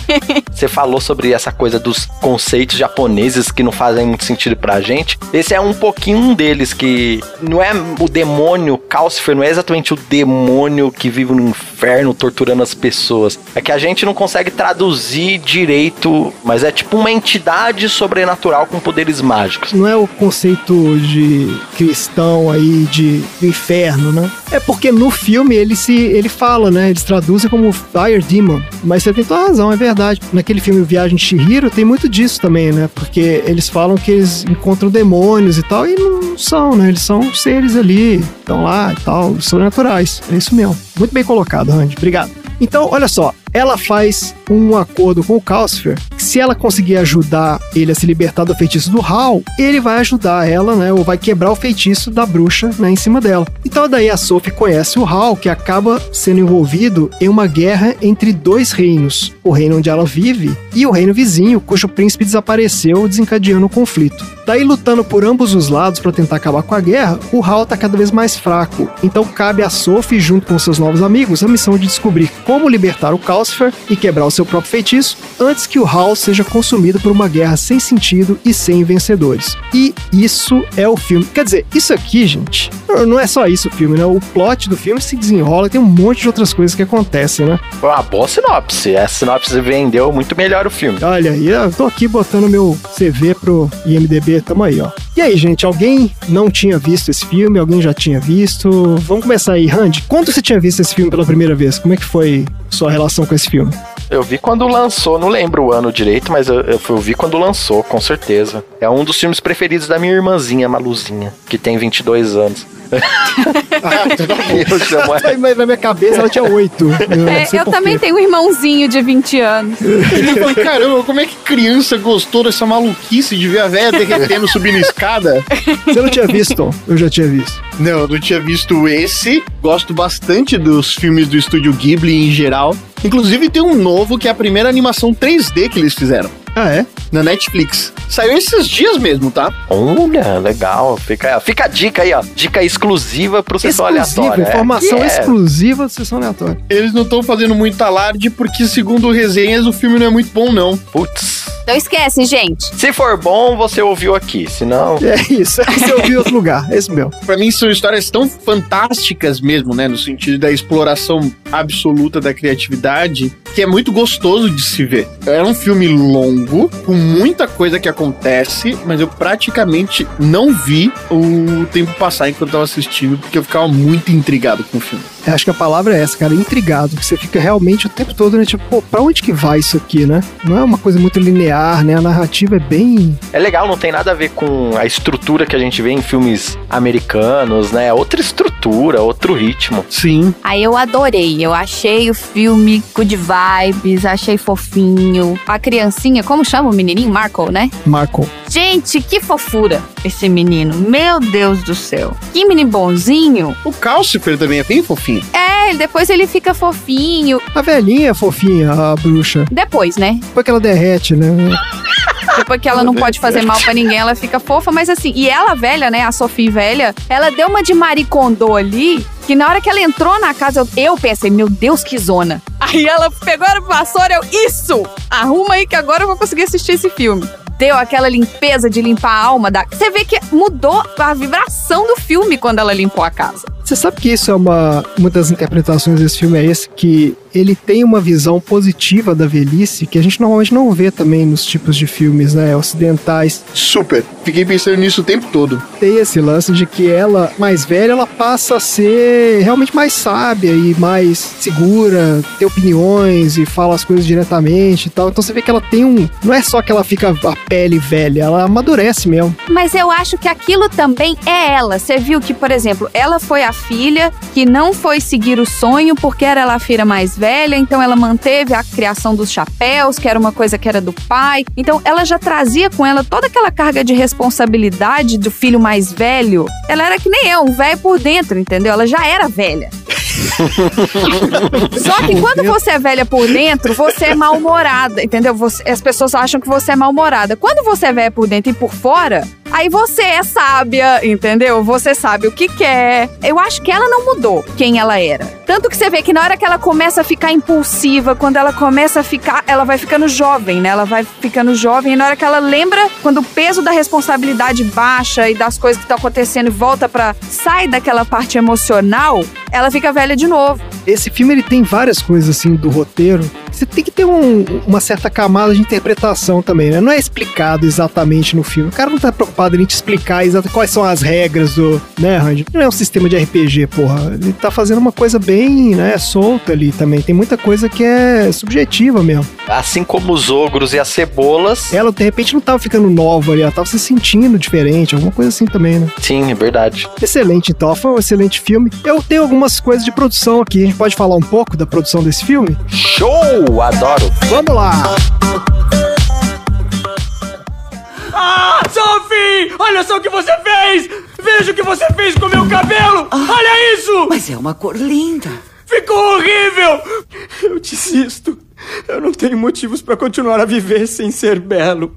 Você falou sobre essa coisa dos conceitos japoneses que não fazem muito sentido pra gente. Esse é um pouquinho um deles que não é o demônio Calcifer, não é exatamente o demônio que vive no inferno torturando as pessoas. É que a gente não consegue traduzir direito, mas é tipo uma entidade sobrenatural com poderes mágicos. Não é o conceito de cristão aí de do inferno, né? É porque no filme ele se ele fala, né? Eles traduzem como Fire Demon. Mas você tem toda razão, é verdade. Naquele filme Viagem de Chihiro tem muito disso também, né? Porque eles falam que eles encontram demônios e tal, e não são, né? Eles são seres ali, estão lá e tal, sobrenaturais. É isso mesmo. Muito bem colocado, Randy. Obrigado. Então, olha só, ela faz um acordo com o Calcifer, se ela conseguir ajudar ele a se libertar do feitiço do Hal, ele vai ajudar ela, né? Ou vai quebrar o feitiço da bruxa, né? Em cima dela. Então daí a Sophie conhece o Hal, que acaba sendo envolvido em uma guerra entre dois reinos. O reino onde ela vive e o reino vizinho, cujo príncipe desapareceu, desencadeando o conflito. Daí, lutando por ambos os lados para tentar acabar com a guerra, o Hal tá cada vez mais fraco. Então cabe a Sophie, junto com seus novos amigos, a missão de descobrir como libertar o Calcifer e quebrar o seu próprio feitiço antes que o Hal seja consumido por uma guerra sem sentido e sem vencedores. E isso é o filme. Quer dizer, isso aqui, gente, não é só isso o filme, né? O plot do filme se desenrola, tem um monte de outras coisas que acontecem, né? Uma boa sinopse. Essa sinopse vendeu muito melhor o filme. Olha aí, eu tô aqui botando meu CV pro IMDB, tamo aí, ó. E aí, gente, alguém não tinha visto esse filme? Alguém já tinha visto? Vamos começar aí, Randy. Quando você tinha visto esse filme pela primeira vez? Como é que foi sua relação com esse filme? Eu vi quando lançou, não lembro o ano direito, mas eu, eu, vi quando lançou, com certeza. É um dos filmes preferidos da minha irmãzinha, Maluzinha, que tem 22 anos. Ah. Eu. Mas na minha cabeça ela tinha 8. É, eu também tenho um irmãozinho de 20 anos. Eu falei, caramba, como é que criança gostou dessa maluquice de ver a velha derretendo subindo escada? Você não tinha visto? Eu já tinha visto. Não, eu não tinha visto esse. Gosto bastante dos filmes do estúdio Ghibli em geral. Inclusive tem um novo que é a primeira animação 3D que eles fizeram. Ah, é? Na Netflix. Saiu esses dias mesmo, tá? Olha, legal. Fica, fica a dica aí, ó. Dica exclusiva pro Sessão Aleatória. Informação é. exclusiva do Sessão Aleatória. Eles não estão fazendo muito alarde porque, segundo resenhas, o filme não é muito bom, não. Putz. Não esquece, gente. Se for bom, você ouviu aqui. Se não. É isso. Você ouviu em outro lugar. É isso mesmo. Pra mim, são histórias tão fantásticas mesmo, né? No sentido da exploração absoluta da criatividade, que é muito gostoso de se ver. É um filme longo, com muita coisa que acontece, mas eu praticamente não vi o tempo passar enquanto eu tava assistindo, porque eu ficava muito intrigado com o filme. Eu acho que a palavra é essa, cara, intrigado, que você fica realmente o tempo todo, né? Tipo, pô, pra onde que vai isso aqui, né? Não é uma coisa muito linear, né? A narrativa é bem. É legal, não tem nada a ver com a estrutura que a gente vê em filmes americanos, né? Outra estrutura, outro ritmo. Sim. Aí eu adorei, eu achei o filme good vibes, achei fofinho. A criancinha, como chama o menininho? Marco, né? Marco. Gente, que fofura esse menino. Meu Deus do céu. Que menino bonzinho. O Calcifer também é bem fofinho. É, depois ele fica fofinho. A velhinha é fofinha, a bruxa. Depois, né? Depois que ela derrete, né? Depois que ela não pode fazer mal para ninguém, ela fica fofa, mas assim, e ela velha, né, a Sophie velha, ela deu uma de maricondô ali, que na hora que ela entrou na casa, eu, eu pensei, meu Deus, que zona. Aí ela pegou a vassoura, eu, isso! Arruma aí que agora eu vou conseguir assistir esse filme deu aquela limpeza de limpar a alma da. Você vê que mudou a vibração do filme quando ela limpou a casa. Você sabe que isso é uma. Uma das interpretações desse filme é esse, que ele tem uma visão positiva da velhice que a gente normalmente não vê também nos tipos de filmes, né? Ocidentais. Super. Fiquei pensando nisso o tempo todo. Tem esse lance de que ela, mais velha, ela passa a ser realmente mais sábia e mais segura, ter opiniões e fala as coisas diretamente e tal. Então você vê que ela tem um. Não é só que ela fica a pele velha, ela amadurece mesmo. Mas eu acho que aquilo também é ela. Você viu que, por exemplo, ela foi a filha que não foi seguir o sonho porque era ela a filha mais velha, então ela manteve a criação dos chapéus, que era uma coisa que era do pai. Então ela já trazia com ela toda aquela carga de responsabilidade do filho mais velho. Ela era que nem eu, um velho por dentro, entendeu? Ela já era velha. Só que quando você é velha por dentro, você é mal-humorada, entendeu? Você, as pessoas acham que você é mal-humorada. Quando você é velha por dentro e por fora, aí você é sábia, entendeu? Você sabe o que quer. Eu acho que ela não mudou quem ela era. Tanto que você vê que na hora que ela começa a ficar impulsiva, quando ela começa a ficar, ela vai ficando jovem, né? Ela vai ficando jovem e na hora que ela lembra, quando o peso da responsabilidade baixa e das coisas que estão acontecendo e volta para sai daquela parte emocional, ela fica velha de novo. Esse filme ele tem várias coisas assim do roteiro. Você tem que ter um, uma certa camada de interpretação também, né? Não é explicado exatamente no filme. O cara não tá preocupado em te explicar exatamente quais são as regras do, né, Randy? Não é um sistema de RPG, porra. Ele tá fazendo uma coisa bem, né, solta ali também. Tem muita coisa que é subjetiva mesmo. Assim como os ogros e as cebolas. Ela, de repente, não tava ficando nova ali, ela tava se sentindo diferente, alguma coisa assim também, né? Sim, é verdade. Excelente, então. Foi um excelente filme. Eu tenho algumas coisas de produção aqui. A gente pode falar um pouco da produção desse filme? Show! Adoro! Vamos lá! Sophie! Olha só o que você fez! Veja o que você fez com meu cabelo! Olha isso! Mas é uma cor linda. Ficou horrível! Eu desisto. Eu não tenho motivos pra continuar a viver sem ser belo.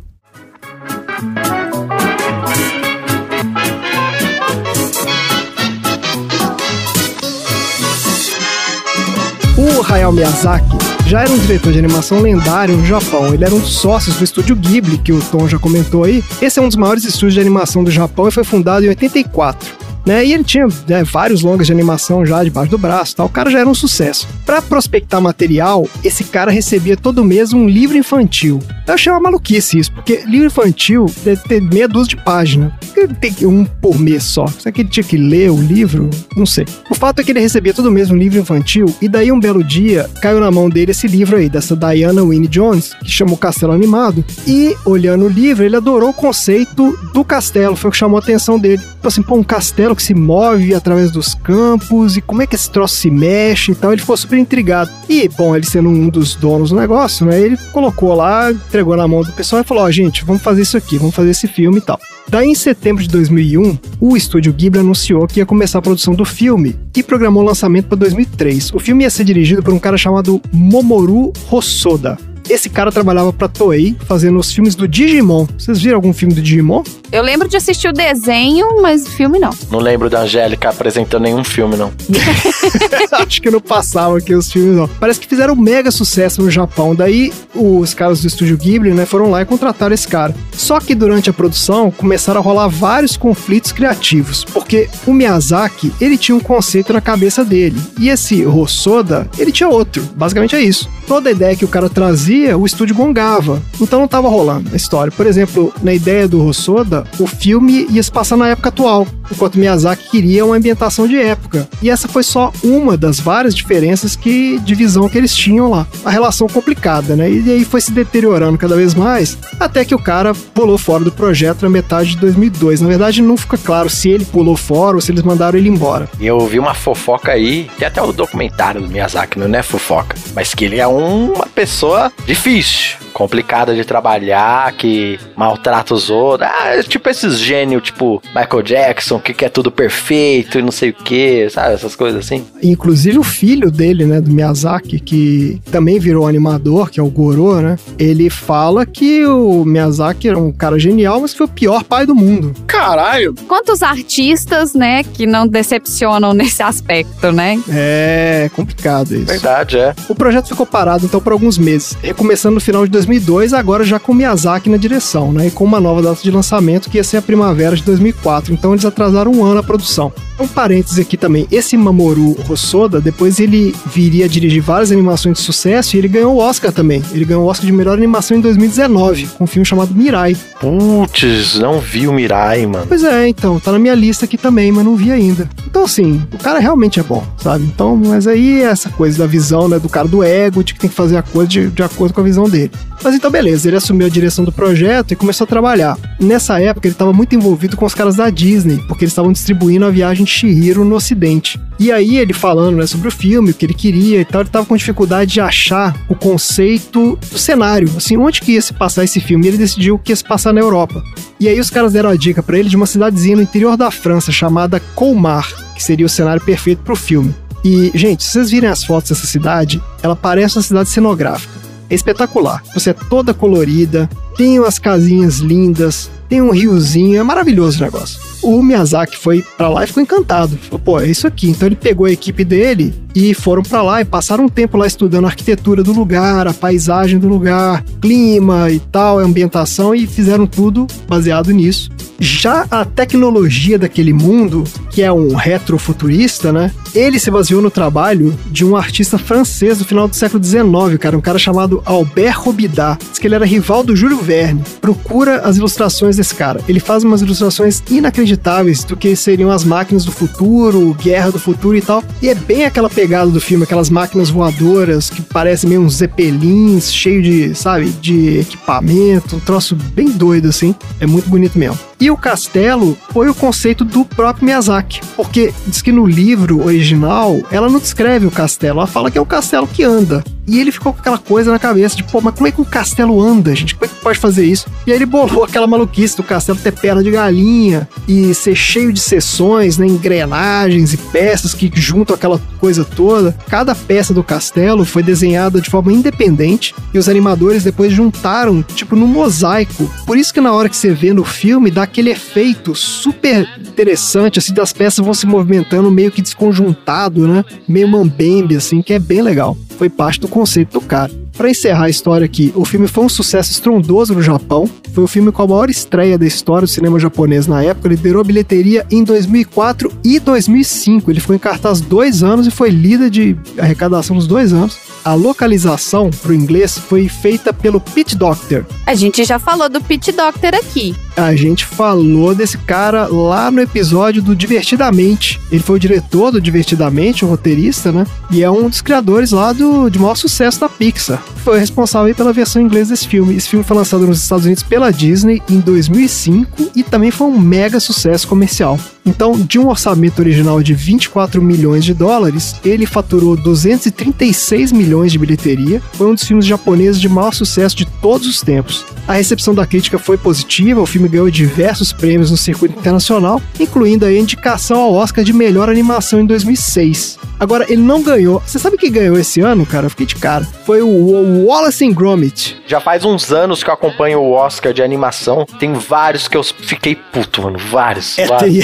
O Hayao Miyazaki já era um diretor de animação lendário no Japão. Ele era um dos sócios do estúdio Ghibli, que o Tom já comentou aí. Esse é um dos maiores estúdios de animação do Japão e foi fundado em 84 né? E ele tinha né, vários longas de animação já debaixo do braço, tal. O cara já era um sucesso. Para prospectar material, esse cara recebia todo mês um livro infantil. Eu achei uma maluquice isso, porque livro infantil deve ter meia dúzia de páginas. Tem um por mês só. Será que ele tinha que ler o livro? Não sei. O fato é que ele recebia todo mês um livro infantil e daí um belo dia caiu na mão dele esse livro aí, dessa Diana Winnie Jones, que chamou Castelo Animado. E olhando o livro, ele adorou o conceito do castelo, foi o que chamou a atenção dele. Tipo assim, pô, um castelo que se move através dos campos e como é que esse troço se mexe e tal. Ele ficou super intrigado. E, bom, ele sendo um dos donos do negócio, né? Ele colocou lá, entregou na mão do pessoal e falou: Ó, oh, gente, vamos fazer isso aqui, vamos fazer esse filme e tal. Daí, em setembro de 2001, o estúdio Ghibli anunciou que ia começar a produção do filme e programou o lançamento para 2003. O filme ia ser dirigido por um cara chamado Momoru Hosoda. Esse cara trabalhava pra Toei, fazendo os filmes do Digimon. Vocês viram algum filme do Digimon? Eu lembro de assistir o desenho, mas filme não. Não lembro da Angélica apresentando nenhum filme, não. Acho que não passava aqui os filmes, não. Parece que fizeram um mega sucesso no Japão. Daí, os caras do estúdio Ghibli, né, foram lá e contrataram esse cara. Só que durante a produção, começaram a rolar vários conflitos criativos. Porque o Miyazaki, ele tinha um conceito na cabeça dele. E esse Hosoda, ele tinha outro. Basicamente é isso. Toda a ideia que o cara trazia o estúdio gongava. Então não tava rolando a história. Por exemplo, na ideia do Rossoda, o filme ia se passar na época atual, enquanto Miyazaki queria uma ambientação de época. E essa foi só uma das várias diferenças que de visão que eles tinham lá. A relação complicada, né? E aí foi se deteriorando cada vez mais, até que o cara pulou fora do projeto na metade de 2002. Na verdade, não fica claro se ele pulou fora ou se eles mandaram ele embora. Eu vi uma fofoca aí, tem até o documentário do Miyazaki, não é fofoca, mas que ele é uma pessoa difícil, complicada de trabalhar, que maltrata os outros. Ah, tipo esses gênios, tipo Michael Jackson, que quer tudo perfeito e não sei o que, sabe? Essas coisas assim. Inclusive o filho dele, né, do Miyazaki, que também virou animador, que é o Goro, né? Ele fala que o Miyazaki era um cara genial, mas foi o pior pai do mundo. Caralho! Quantos artistas, né, que não decepcionam nesse aspecto, né? É complicado isso. Verdade, é. O projeto ficou parado então por alguns meses começando no final de 2002, agora já com Miyazaki na direção, né? E com uma nova data de lançamento que ia ser a primavera de 2004. Então eles atrasaram um ano a produção. Um parênteses aqui também, esse Mamoru Hosoda, depois ele viria a dirigir várias animações de sucesso e ele ganhou o Oscar também. Ele ganhou o Oscar de melhor animação em 2019, com um filme chamado Mirai. Putz, não vi o Mirai, mano. Pois é, então, tá na minha lista aqui também, mas não vi ainda. Então, assim, o cara realmente é bom, sabe? Então, mas aí é essa coisa da visão, né, do cara do ego, de que tem que fazer a coisa de, de acordo com a visão dele. Mas então, beleza, ele assumiu a direção do projeto e começou a trabalhar. Nessa época, ele estava muito envolvido com os caras da Disney, porque eles estavam distribuindo a viagem de Shihiro no Ocidente. E aí, ele falando né, sobre o filme, o que ele queria e tal, ele estava com dificuldade de achar o conceito do cenário, assim, onde que ia se passar esse filme. E ele decidiu que ia se passar na Europa. E aí, os caras deram a dica para ele de uma cidadezinha no interior da França chamada Colmar, que seria o cenário perfeito para o filme. E, gente, se vocês virem as fotos dessa cidade, ela parece uma cidade cenográfica é espetacular. Você é toda colorida, tem umas casinhas lindas, tem um riozinho, é maravilhoso o negócio o Miyazaki foi para lá e ficou encantado. Falou, pô, é isso aqui. Então ele pegou a equipe dele e foram para lá e passaram um tempo lá estudando a arquitetura do lugar, a paisagem do lugar, clima e tal, ambientação e fizeram tudo baseado nisso. Já a tecnologia daquele mundo, que é um retrofuturista, né? Ele se baseou no trabalho de um artista francês do final do século XIX, cara, um cara chamado Albert Robida. Diz que ele era rival do Júlio Verne. Procura as ilustrações desse cara. Ele faz umas ilustrações inacreditáveis inacreditáveis do que seriam as máquinas do futuro, guerra do futuro e tal. E é bem aquela pegada do filme, aquelas máquinas voadoras que parecem meio uns zeppelins, cheio de, sabe, de equipamento, um troço bem doido assim. É muito bonito mesmo. E o castelo foi o conceito do próprio Miyazaki, porque diz que no livro original ela não descreve o castelo, ela fala que é o castelo que anda. E ele ficou com aquela coisa na cabeça de, pô, mas como é que um castelo anda, gente? Como é que pode fazer isso? E aí ele bolou aquela maluquice do castelo ter perna de galinha e ser cheio de seções, né, engrenagens e peças que juntam aquela coisa toda. Cada peça do castelo foi desenhada de forma independente e os animadores depois juntaram, tipo, no mosaico. Por isso que na hora que você vê no filme, dá aquele efeito super interessante, assim, das peças vão se movimentando meio que desconjuntado, né? Meio mambembe, assim, que é bem legal. Foi parte do conceito do cara. Para encerrar a história aqui, o filme foi um sucesso estrondoso no Japão. Foi o filme com a maior estreia da história do cinema japonês na época. Ele liderou bilheteria em 2004 e 2005. Ele foi em cartaz dois anos e foi líder de arrecadação nos dois anos. A localização para o inglês foi feita pelo Pete Doctor. A gente já falou do Pete Doctor aqui. A gente falou desse cara lá no episódio do Divertidamente. Ele foi o diretor do Divertidamente, o roteirista, né? E é um dos criadores lá do, de maior sucesso da Pixar. Foi responsável pela versão inglesa desse filme. Esse filme foi lançado nos Estados Unidos pela Disney em 2005 e também foi um mega sucesso comercial. Então, de um orçamento original de 24 milhões de dólares, ele faturou 236 milhões de bilheteria. Foi um dos filmes japoneses de maior sucesso de todos os tempos. A recepção da crítica foi positiva, o filme ganhou diversos prêmios no circuito internacional, incluindo a indicação ao Oscar de melhor animação em 2006. Agora, ele não ganhou. Você sabe quem ganhou esse ano, cara? Eu fiquei de cara. Foi o Wallace and Gromit. Já faz uns anos que eu acompanho o Oscar de animação. Tem vários que eu fiquei puto, mano. Vários. É, vários.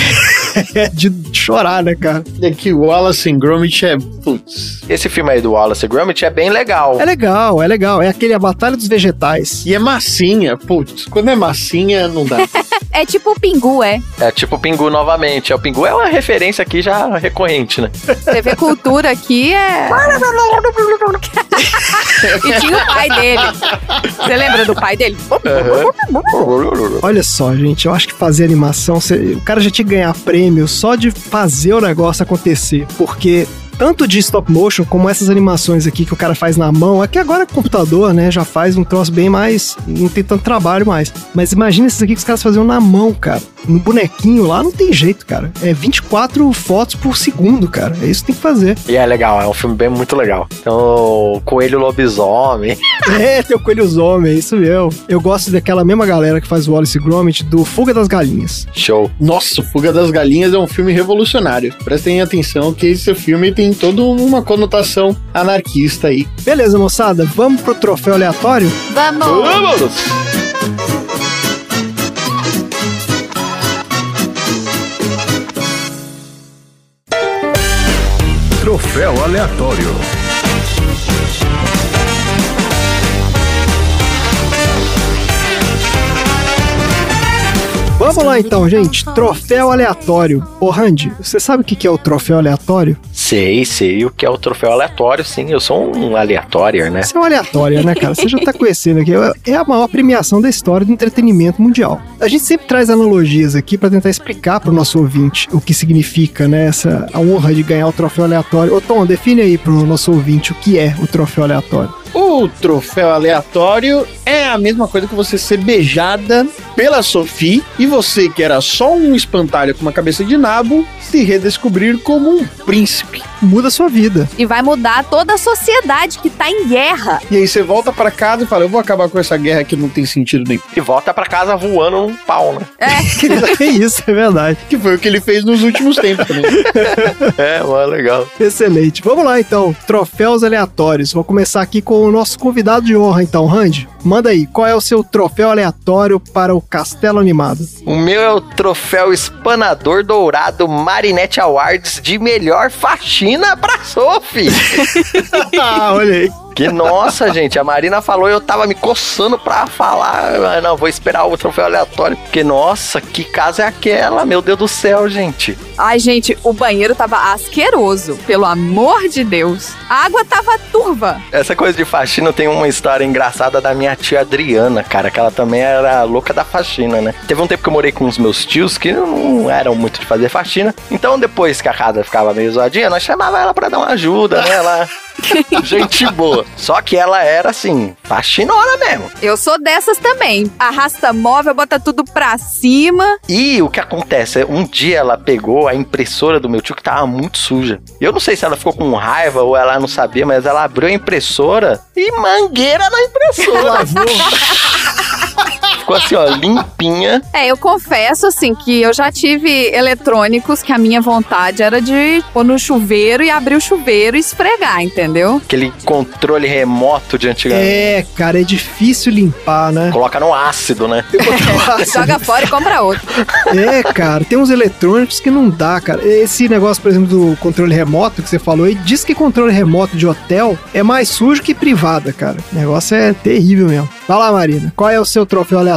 É de chorar, né, cara? É que o Wallace and Gromit é. Putz. Esse filme aí do Wallace and Gromit é bem legal. É legal, é legal. É aquele A Batalha dos Vegetais. E é massinha. Putz, quando é massinha, não dá. é tipo o Pingu, é. É tipo o Pingu novamente. O Pingu é uma referência aqui já recorrente, né? TV Cultura aqui é. e tinha o pai dele. Você lembra do pai dele? Uhum. Olha só, gente, eu acho que fazer animação, você, o cara já tinha que ganhar prêmio só de fazer o negócio acontecer, porque tanto de stop motion como essas animações aqui que o cara faz na mão, é que agora é computador, né? Já faz um troço bem mais. não tem tanto trabalho mais. Mas imagina esses aqui que os caras faziam na mão, cara. No bonequinho lá não tem jeito, cara. É 24 fotos por segundo, cara. É isso que tem que fazer. E é legal, é um filme bem muito legal. Então, Coelho Lobisomem. É, tem o Coelho Lobisomem, é isso mesmo. Eu gosto daquela mesma galera que faz o Wallace Gromit do Fuga das Galinhas. Show. Nossa, Fuga das Galinhas é um filme revolucionário. Prestem atenção que esse filme tem toda uma conotação anarquista aí. Beleza, moçada, vamos pro troféu aleatório? Vamos! Vamos! Troféu aleatório. Vamos lá então, gente. Troféu aleatório. Ô, Randy, você sabe o que é o troféu aleatório? Sei, sei o que é o troféu aleatório, sim. Eu sou um aleatório, né? Você é um aleatório, né, cara? Você já tá conhecendo aqui. É a maior premiação da história do entretenimento mundial. A gente sempre traz analogias aqui para tentar explicar pro nosso ouvinte o que significa, né, essa a honra de ganhar o troféu aleatório. Ô, Tom, define aí pro nosso ouvinte o que é o troféu aleatório. O troféu aleatório é a mesma coisa que você ser beijada pela Sophie e você, que era só um espantalho com uma cabeça de nabo, se redescobrir como um príncipe. Muda a sua vida. E vai mudar toda a sociedade que tá em guerra. E aí você volta para casa e fala: Eu vou acabar com essa guerra que não tem sentido nenhum. E volta pra casa voando num pau, né? É isso, é verdade. Que foi o que ele fez nos últimos tempos também. É, mano, legal. Excelente. Vamos lá então. Troféus aleatórios. Vou começar aqui com o nosso convidado de honra, então, Randy. Manda aí, qual é o seu troféu aleatório para o Castelo Animado? O meu é o troféu Espanador Dourado Marinette Awards de melhor faxina pra Sophie. ah, olha aí. Que nossa, gente, a Marina falou e eu tava me coçando pra falar. Não, vou esperar o troféu aleatório. Porque, nossa, que casa é aquela? Meu Deus do céu, gente. Ai, gente, o banheiro tava asqueroso. Pelo amor de Deus. A água tava turva. Essa coisa de faxina tem uma história engraçada da minha tia Adriana, cara, que ela também era louca da faxina, né? Teve um tempo que eu morei com os meus tios que não eram muito de fazer faxina. Então, depois que a casa ficava meio zoadinha, nós chamava ela pra dar uma ajuda, né? Ela Gente boa. Só que ela era assim, faxinona mesmo. Eu sou dessas também. Arrasta móvel, bota tudo pra cima. E o que acontece? Um dia ela pegou a impressora do meu tio que tava muito suja. Eu não sei se ela ficou com raiva ou ela não sabia, mas ela abriu a impressora e mangueira na impressora. Ficou assim, ó, limpinha. É, eu confesso, assim, que eu já tive eletrônicos que a minha vontade era de pôr no chuveiro e abrir o chuveiro e esfregar, entendeu? Aquele controle remoto de antigamente. É, cara, é difícil limpar, né? Coloca no ácido, né? Joga fora e compra outro. É, cara, tem uns eletrônicos que não dá, cara. Esse negócio, por exemplo, do controle remoto que você falou aí, diz que controle remoto de hotel é mais sujo que privada, cara. O negócio é terrível mesmo. Vai lá, Marina. Qual é o seu troféu aleatório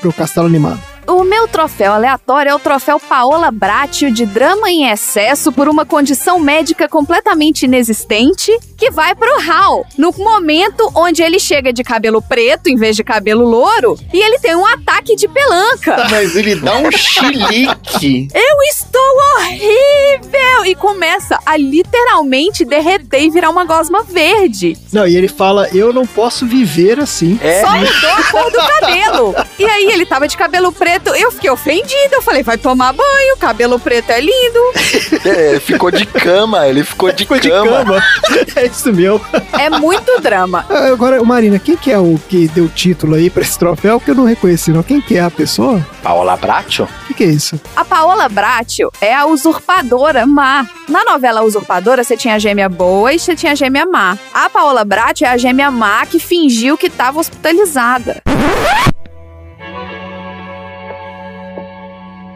pro Castelo Animado? O meu troféu aleatório é o troféu Paola Bratio de drama em excesso por uma condição médica completamente inexistente, que vai pro Hal, no momento onde ele chega de cabelo preto em vez de cabelo louro e ele tem um ataque de pelanca. Mas ele dá um chilique. Eu estou horrível! E começa a literalmente derreter e virar uma gosma verde. Não, e ele fala: Eu não posso viver assim. É, Só mudou a cor do cabelo. E aí ele tava de cabelo preto, eu fiquei ofendida. Eu falei, vai tomar banho, cabelo preto é lindo. é, ficou de cama, ele ficou de Ficou de cama. cama. É isso mesmo. É muito drama. Ah, Agora, Marina, quem que é o que deu título aí pra esse troféu que eu não reconheci, não? Quem que é a pessoa? Paola Bracho? O que, que é isso? A Paola Bratio é a usurpadora má. Na novela Usurpadora, você tinha a gêmea boa e você tinha a gêmea má. A Paola Bratio é a gêmea má que fingiu que estava hospitalizada.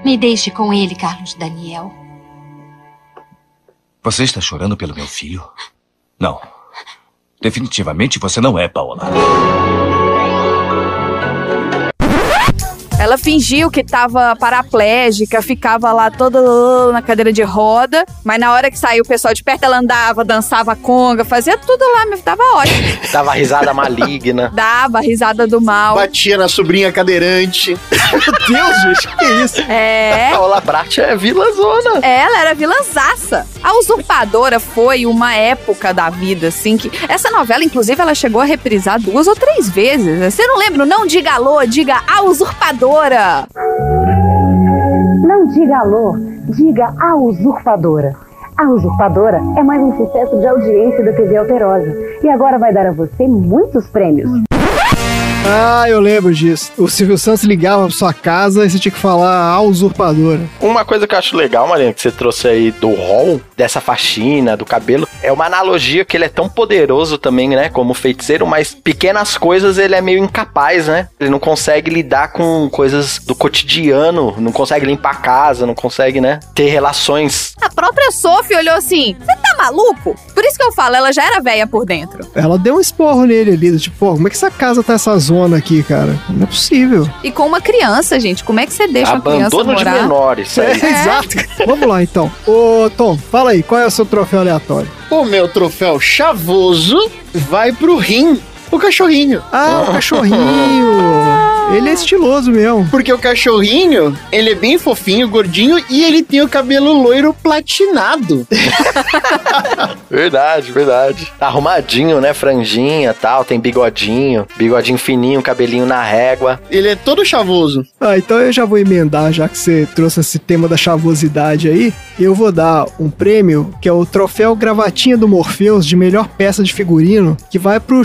Me deixe com ele, Carlos Daniel. Você está chorando pelo meu filho? Não. Definitivamente você não é, Paola. Ela fingiu que tava paraplégica, ficava lá toda na cadeira de roda, mas na hora que saiu o pessoal de perto, ela andava, dançava conga, fazia tudo lá, me dava ótimo. Dava risada maligna. Dava a risada do mal. Batia na sobrinha cadeirante. Meu Deus, gente, que isso? É. Paola Bracho é Vila Zona. Ela era vilãzaça. A Usurpadora foi uma época da vida, assim, que... Essa novela, inclusive, ela chegou a reprisar duas ou três vezes. Você não lembra? Não diga alô, diga a Usurpadora. Não diga alô, diga a usurpadora. A Usurpadora é mais um sucesso de audiência da TV Alterosa e agora vai dar a você muitos prêmios. Ah, eu lembro disso. O Silvio Santos ligava pra sua casa e você tinha que falar a usurpadora. Uma coisa que eu acho legal, Marina, que você trouxe aí do rol, dessa faxina, do cabelo, é uma analogia que ele é tão poderoso também, né? Como feiticeiro, mas pequenas coisas ele é meio incapaz, né? Ele não consegue lidar com coisas do cotidiano, não consegue limpar a casa, não consegue, né? Ter relações. A própria Sophie olhou assim: Você tá maluco? Por isso que eu falo, ela já era velha por dentro. Ela deu um esporro nele ali, tipo, pô, como é que essa casa tá essa zona aqui, cara? Não é possível. E com uma criança, gente, como é que você deixa uma criança Abandono de morar? menores, isso aí. É, exato. Vamos lá, então. Ô, Tom, fala aí, qual é o seu troféu aleatório? O meu troféu chavoso vai pro rim, o cachorrinho. Ah, o cachorrinho. Ele é estiloso mesmo. Porque o cachorrinho, ele é bem fofinho, gordinho e ele tem o cabelo loiro platinado. Verdade, verdade. Tá arrumadinho, né? Franjinha tal, tem bigodinho, bigodinho fininho, cabelinho na régua. Ele é todo chavoso. Ah, então eu já vou emendar, já que você trouxe esse tema da chavosidade aí. Eu vou dar um prêmio, que é o troféu Gravatinha do Morpheus de melhor peça de figurino, que vai pro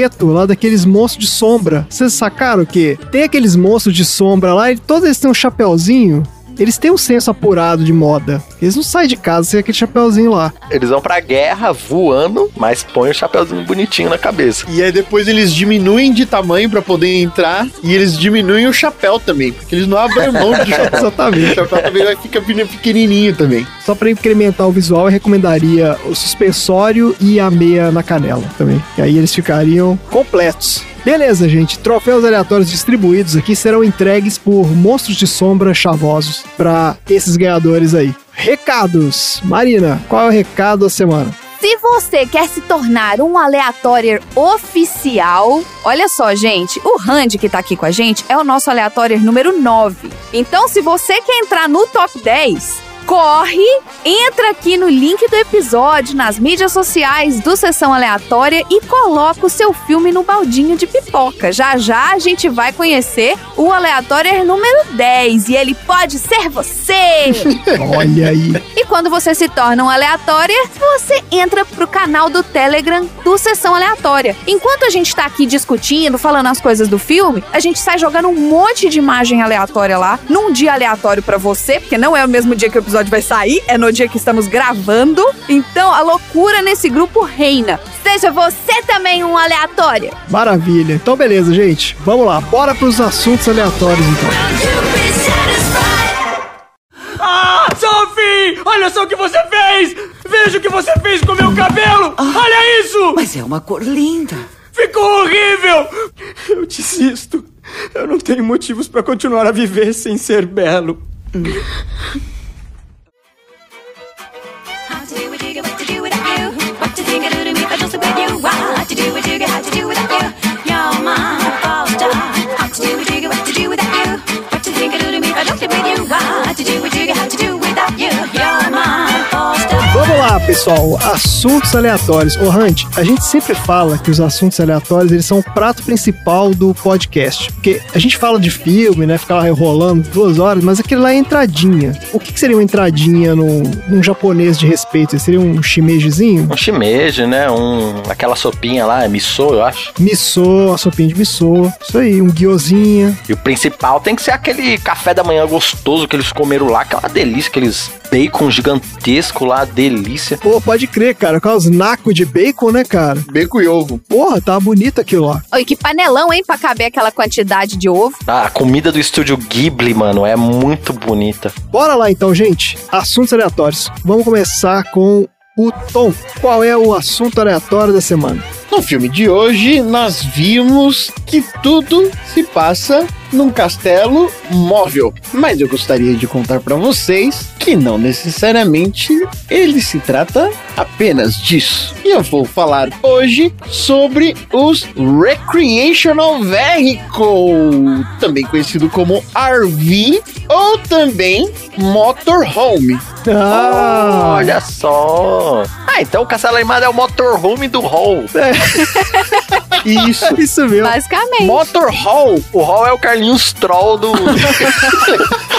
Chapeleto, lá daqueles monstros de sombra. Vocês sacaram que tem aqueles monstros de sombra lá e todos eles têm um chapéuzinho? Eles têm um senso apurado de moda. Eles não saem de casa sem aquele chapéuzinho lá. Eles vão pra guerra voando, mas põem o chapéuzinho bonitinho na cabeça. E aí depois eles diminuem de tamanho pra poder entrar e eles diminuem o chapéu também, porque eles não abrem mão do chapéu. Exatamente. O chapéu também vai ficar pequenininho também. Só pra incrementar o visual, eu recomendaria o suspensório e a meia na canela também. Que aí eles ficariam completos. Beleza, gente. Troféus aleatórios distribuídos aqui serão entregues por monstros de sombra chavosos para esses ganhadores aí. Recados. Marina, qual é o recado da semana? Se você quer se tornar um aleatório oficial, olha só, gente, o Randy que tá aqui com a gente é o nosso aleatório número 9. Então, se você quer entrar no top 10, corre, entra aqui no link do episódio, nas mídias sociais do Sessão Aleatória e coloca o seu filme no baldinho de pipoca. Já já a gente vai conhecer o Aleatório número 10 e ele pode ser você! Olha aí. E quando você se torna um aleatória, você entra pro canal do Telegram do Sessão Aleatória. Enquanto a gente tá aqui discutindo, falando as coisas do filme, a gente sai jogando um monte de imagem aleatória lá, num dia aleatório para você, porque não é o mesmo dia que o episódio vai sair, é no dia que estamos gravando. Então a loucura nesse grupo reina. Seja você também um aleatório. Maravilha. Então, beleza, gente. Vamos lá. Bora pros assuntos aleatórios, então. Ah, Sophie! Olha só o que você fez! Veja o que você fez com meu cabelo! Olha isso! Mas é uma cor linda. Ficou horrível! Eu desisto. Eu não tenho motivos para continuar a viver sem ser belo. what you. Are, to do what you lá, pessoal. Assuntos aleatórios. Ô, Hunt, a gente sempre fala que os assuntos aleatórios eles são o prato principal do podcast. Porque a gente fala de filme, né? Ficar lá enrolando duas horas, mas aquilo lá é entradinha. O que, que seria uma entradinha num, num japonês de respeito? Seria um shimejizinho? Um shimeji, né? Um, aquela sopinha lá, miso, eu acho. Miso, a sopinha de miso. Isso aí, um guiozinha. E o principal tem que ser aquele café da manhã gostoso que eles comeram lá, aquela delícia, aqueles bacon gigantesco lá, delícia. Pô, pode crer, cara. Com os nacos de bacon, né, cara? Bacon e ovo. Porra, tá bonito aquilo lá. Oi, que panelão, hein, pra caber aquela quantidade de ovo. Ah, a comida do estúdio Ghibli, mano, é muito bonita. Bora lá então, gente. Assuntos aleatórios. Vamos começar com o Tom. Qual é o assunto aleatório da semana? No filme de hoje, nós vimos que tudo se passa num castelo móvel. Mas eu gostaria de contar para vocês que não necessariamente ele se trata apenas disso. E eu vou falar hoje sobre os Recreational Vehicle, também conhecido como RV ou também Motorhome. Ah, Olha só. Ah, então o Castelo Animado é o motorhome do Hall. Isso. isso mesmo. Basicamente. Motorhome. O Hall é o Carlinhos Troll do...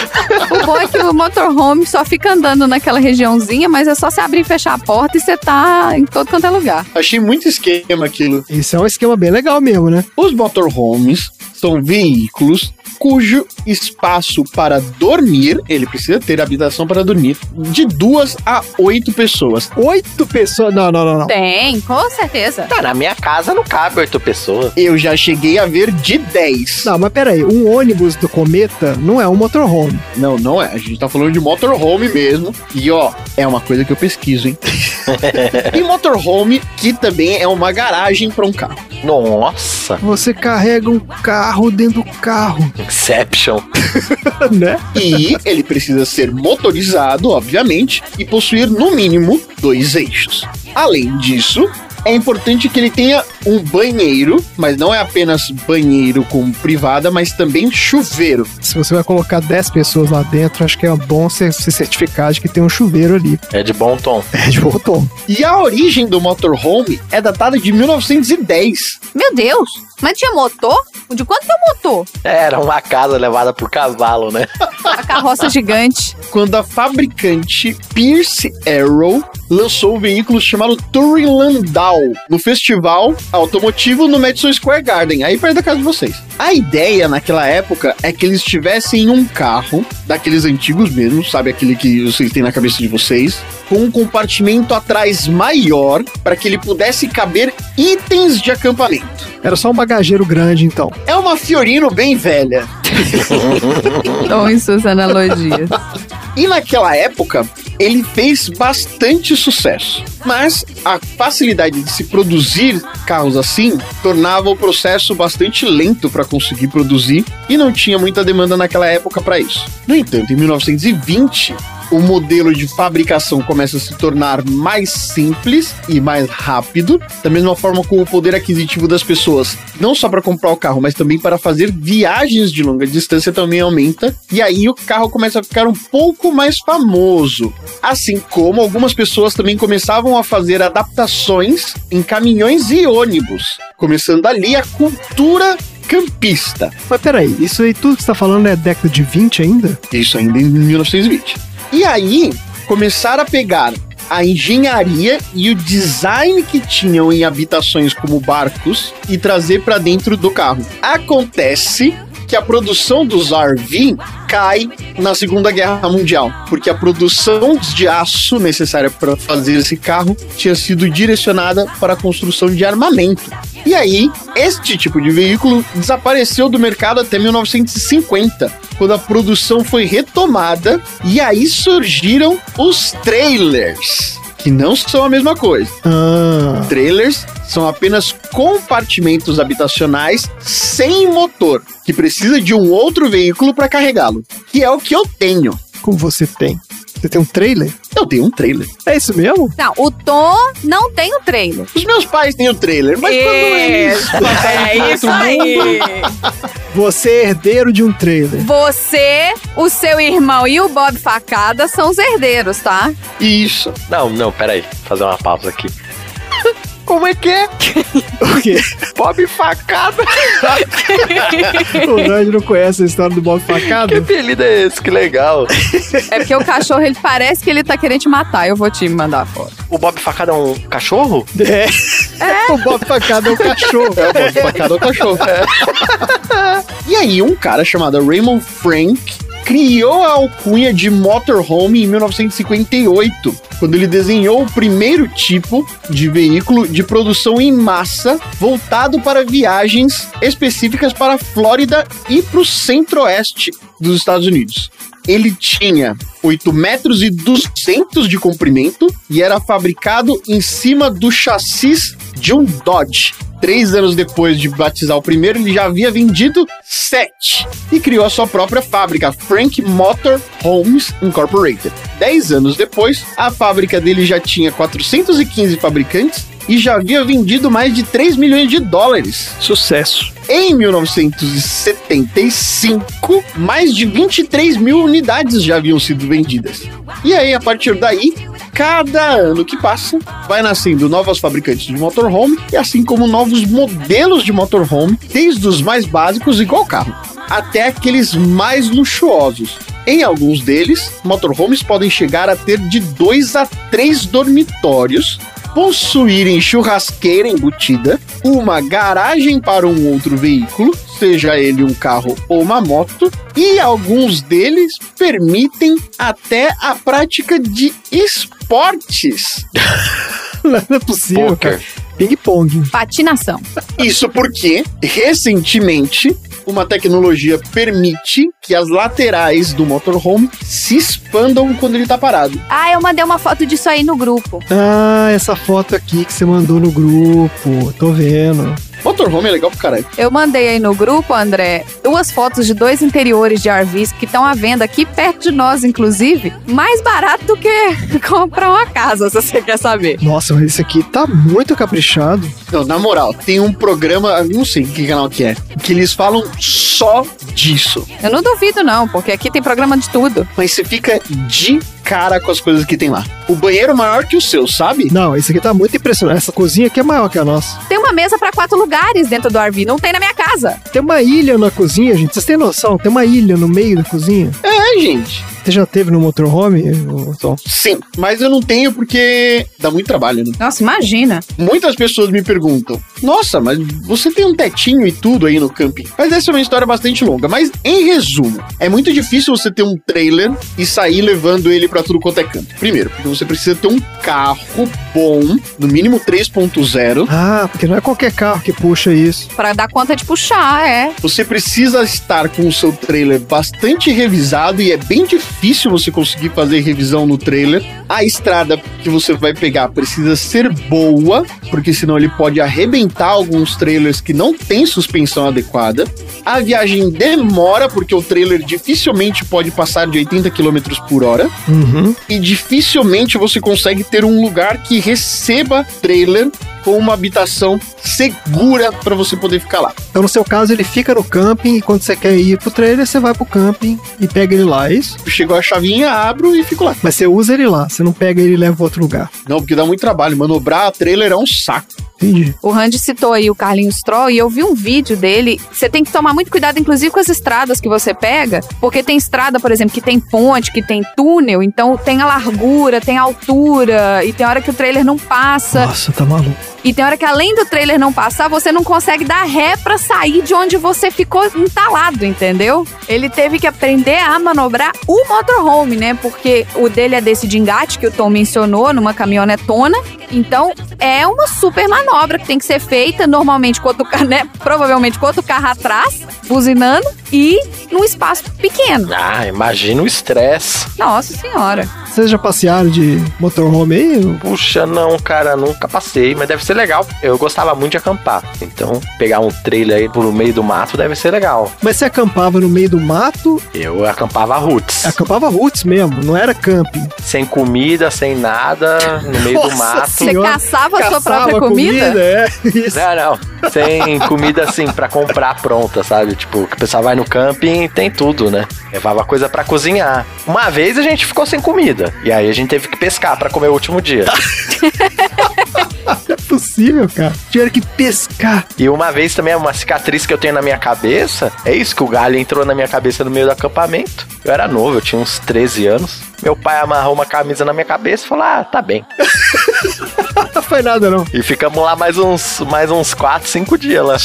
O bom é que o motorhome só fica andando naquela regiãozinha, mas é só você abrir e fechar a porta e você tá em todo quanto é lugar. Achei muito esquema aquilo. Isso é um esquema bem legal mesmo, né? Os motorhomes são veículos cujo espaço para dormir, ele precisa ter habitação para dormir, de duas a oito pessoas. Oito pessoas. Não, não, não, não. Tem, com certeza. Tá, na minha casa não cabe oito pessoas. Eu já cheguei a ver de 10. Não, mas peraí, um ônibus do Cometa não é um motorhome. Não, não é. A gente tá falando de motorhome mesmo. E ó, é uma coisa que eu pesquiso, hein? e motorhome, que também é uma garagem para um carro. Nossa. Você carrega um carro dentro do carro, Inception. né? E ele precisa ser motorizado, obviamente, e possuir no mínimo dois eixos. Além disso, é importante que ele tenha um banheiro, mas não é apenas banheiro com privada, mas também chuveiro. Se você vai colocar 10 pessoas lá dentro, acho que é bom você se certificar de que tem um chuveiro ali. É de bom tom. É de bom tom. E a origem do motorhome é datada de 1910. Meu Deus, mas tinha motor? De quanto que é o motor? Era uma casa levada por cavalo, né? A carroça gigante. quando a fabricante Pierce Arrow lançou o veículo chamado Touring Landau no festival automotivo no Madison Square Garden, aí perto da casa de vocês. A ideia naquela época é que eles tivessem um carro, daqueles antigos mesmo, sabe aquele que vocês têm na cabeça de vocês, com um compartimento atrás maior para que ele pudesse caber itens de acampamento. Era só um bagageiro grande, então. É uma Fiorino bem velha. Tom e suas analogias. E naquela época, ele fez bastante sucesso. Mas a facilidade de se produzir carros assim tornava o processo bastante lento para conseguir produzir e não tinha muita demanda naquela época para isso. No entanto, em 1920, o modelo de fabricação começa a se tornar mais simples e mais rápido, da mesma forma como o poder aquisitivo das pessoas, não só para comprar o carro, mas também para fazer viagens de longa distância também aumenta, e aí o carro começa a ficar um pouco mais famoso. Assim como algumas pessoas também começavam a fazer adaptações em caminhões e ônibus, começando ali a cultura campista. Mas peraí, isso aí tudo que você tá falando é década de 20 ainda? Isso ainda em 1920. E aí, começaram a pegar a engenharia e o design que tinham em habitações como barcos e trazer para dentro do carro. Acontece que a produção dos RV cai na Segunda Guerra Mundial, porque a produção de aço necessária para fazer esse carro tinha sido direcionada para a construção de armamento. E aí, este tipo de veículo desapareceu do mercado até 1950, quando a produção foi retomada e aí surgiram os trailers que não são a mesma coisa. Ah. Trailers são apenas compartimentos habitacionais sem motor, que precisa de um outro veículo para carregá-lo, que é o que eu tenho. Como você tem? Você tem um trailer? Eu tenho um trailer. É isso mesmo? Não, o Tom não tem o trailer. Os meus pais têm o trailer, mas quando eles Isso, é isso aí. Você é herdeiro de um trailer. Você, o seu irmão e o Bob Facada são os herdeiros, tá? Isso. Não, não, peraí. Fazer uma pausa aqui. Como é que é? O quê? Bob facada. O Nerd não conhece a história do Bob Facado? que apelido é esse? Que legal. É porque o cachorro, ele parece que ele tá querendo te matar. Eu vou te mandar a foto. O Bob facada é um cachorro? É. O Bob Facado é um cachorro. É o Bob Facada, é o cachorro. E aí, um cara chamado Raymond Frank criou a alcunha de motorhome em 1958, quando ele desenhou o primeiro tipo de veículo de produção em massa voltado para viagens específicas para a Flórida e para o centro-oeste dos Estados Unidos. Ele tinha 8 metros e 200 de comprimento e era fabricado em cima do chassis de um Dodge. Três anos depois de batizar o primeiro, ele já havia vendido sete e criou a sua própria fábrica, Frank Motor Homes Incorporated. Dez anos depois, a fábrica dele já tinha 415 fabricantes e já havia vendido mais de 3 milhões de dólares. Sucesso. Em 1975, mais de 23 mil unidades já haviam sido vendidas. E aí, a partir daí, cada ano que passa, vai nascendo novos fabricantes de motorhome e assim como novos modelos de motorhome, desde os mais básicos, igual carro, até aqueles mais luxuosos. Em alguns deles, motorhomes podem chegar a ter de dois a três dormitórios, possuírem churrasqueira embutida, uma garagem para um outro veículo, seja ele um carro ou uma moto, e alguns deles permitem até a prática de esportes. Não é possível, Poker. Ping-pong. Patinação. Isso porque, recentemente, uma tecnologia permite que as laterais do motorhome se expandam quando ele tá parado. Ah, eu mandei uma foto disso aí no grupo. Ah, essa foto aqui que você mandou no grupo. Tô vendo. Motorhome é legal pro caralho. Eu mandei aí no grupo, André, duas fotos de dois interiores de RVs que estão à venda aqui perto de nós, inclusive. Mais barato do que comprar uma casa, se você quer saber. Nossa, mas esse aqui tá muito caprichado. Não, na moral, tem um programa, não sei que canal que é, que eles falam só disso. Eu não duvido, não, porque aqui tem programa de tudo. Mas você fica de cara com as coisas que tem lá. O banheiro é maior que o seu, sabe? Não, esse aqui tá muito impressionante. Essa cozinha aqui é maior que a nossa. Tem uma mesa para quatro lugares dentro do RV, não tem na minha casa. Tem uma ilha na cozinha, gente. Vocês têm noção? Tem uma ilha no meio da cozinha. É, gente. Você já teve no motorhome, Tom? Sim, mas eu não tenho porque dá muito trabalho, né? Nossa, imagina. Muitas pessoas me perguntam: Nossa, mas você tem um tetinho e tudo aí no camping? Mas essa é uma história bastante longa. Mas, em resumo, é muito difícil você ter um trailer e sair levando ele pra tudo quanto é canto. Primeiro, porque você precisa ter um carro bom, no mínimo 3.0. Ah, porque não é qualquer carro que puxa isso. Pra dar conta de puxar, é. Você precisa estar com o seu trailer bastante revisado e é bem difícil difícil você conseguir fazer revisão no trailer. A estrada que você vai pegar precisa ser boa, porque senão ele pode arrebentar alguns trailers que não tem suspensão adequada. A viagem demora, porque o trailer dificilmente pode passar de 80 km por hora. Uhum. E dificilmente você consegue ter um lugar que receba trailer com uma habitação segura para você poder ficar lá. Então, no seu caso, ele fica no camping e quando você quer ir pro trailer, você vai pro camping e pega ele lá, é isso? Chegou a chavinha, abro e fico lá. Mas você usa ele lá, você não pega ele e leva pra outro lugar. Não, porque dá muito trabalho. Manobrar a trailer é um saco. Entendi. O Randy citou aí o Carlinhos Troll e eu vi um vídeo dele. Você tem que tomar muito cuidado, inclusive, com as estradas que você pega, porque tem estrada, por exemplo, que tem ponte, que tem túnel, então tem a largura, tem a altura, e tem hora que o trailer não passa. Nossa, tá maluco. E tem hora que além do trailer não passar, você não consegue dar ré pra sair de onde você ficou entalado, entendeu? Ele teve que aprender a manobrar o motorhome, né? Porque o dele é desse de engate que o Tom mencionou, numa caminhonetona. Então, é uma super manobra que tem que ser feita, normalmente com outro carro, né? Provavelmente com outro carro atrás, buzinando, e num espaço pequeno. Ah, imagina o estresse. Nossa senhora. Vocês já passearam de motorhome aí? Puxa, não, cara, nunca passei, mas deve ser legal. Eu gostava muito de acampar. Então, pegar um trailer aí por meio do mato deve ser legal. Mas você acampava no meio do mato, Eu acampava roots. acampava roots mesmo, não era camping. Sem comida, sem nada, no meio do Nossa mato. Você Senhora, caçava a sua Caçava própria comida? É, isso. Não, não. Sem comida assim pra comprar pronta, sabe? Tipo, que o pessoal vai no camping tem tudo, né? Levava coisa pra cozinhar. Uma vez a gente ficou sem comida. E aí a gente teve que pescar pra comer o último dia. Não é possível, cara. Tiveram que pescar. E uma vez também, uma cicatriz que eu tenho na minha cabeça, é isso que o galho entrou na minha cabeça no meio do acampamento. Eu era novo, eu tinha uns 13 anos. Meu pai amarrou uma camisa na minha cabeça e falou: Ah, tá bem. Não foi nada, não. E ficamos lá mais uns, mais uns 4, 5 dias lá.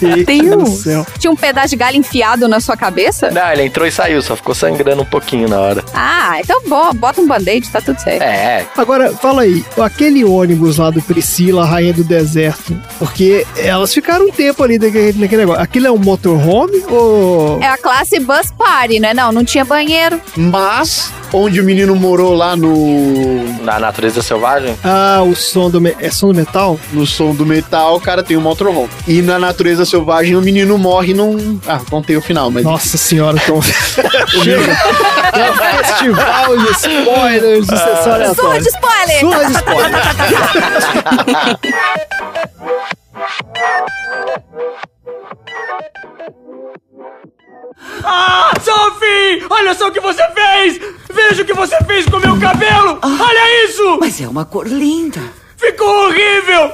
Meu Deus do céu. Tinha um pedaço de galho enfiado na sua cabeça? Não, ele entrou e saiu, só ficou sangrando um pouquinho na hora. Ah, então bom, bota um band-aid, tá tudo certo. É, Agora, fala aí, aquele ônibus lá do Priscila, Rainha do Deserto, porque elas ficaram um tempo ali naquele, naquele negócio. Aquilo é um motorhome ou. É a classe Bus Party, né? Não, não tinha banheiro. Mas, onde o menino morou lá no, na natureza selvagem. Ah, o som do. me- É som do metal? no som do metal, o cara tem um motorhome. E na natureza selvagem, o menino morre num... Ah, não tem o final, mas... Nossa senhora, então. Chega! É um festival de spoilers de sessão Surra aleatória. de spoiler! Surra de spoiler. Ah, Sophie! Olha só o que você fez! Veja o que você fez com meu cabelo! Olha isso! Mas é uma cor linda. Ficou horrível!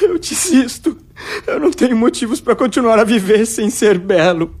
Eu desisto. Eu não tenho motivos pra continuar a viver sem ser belo.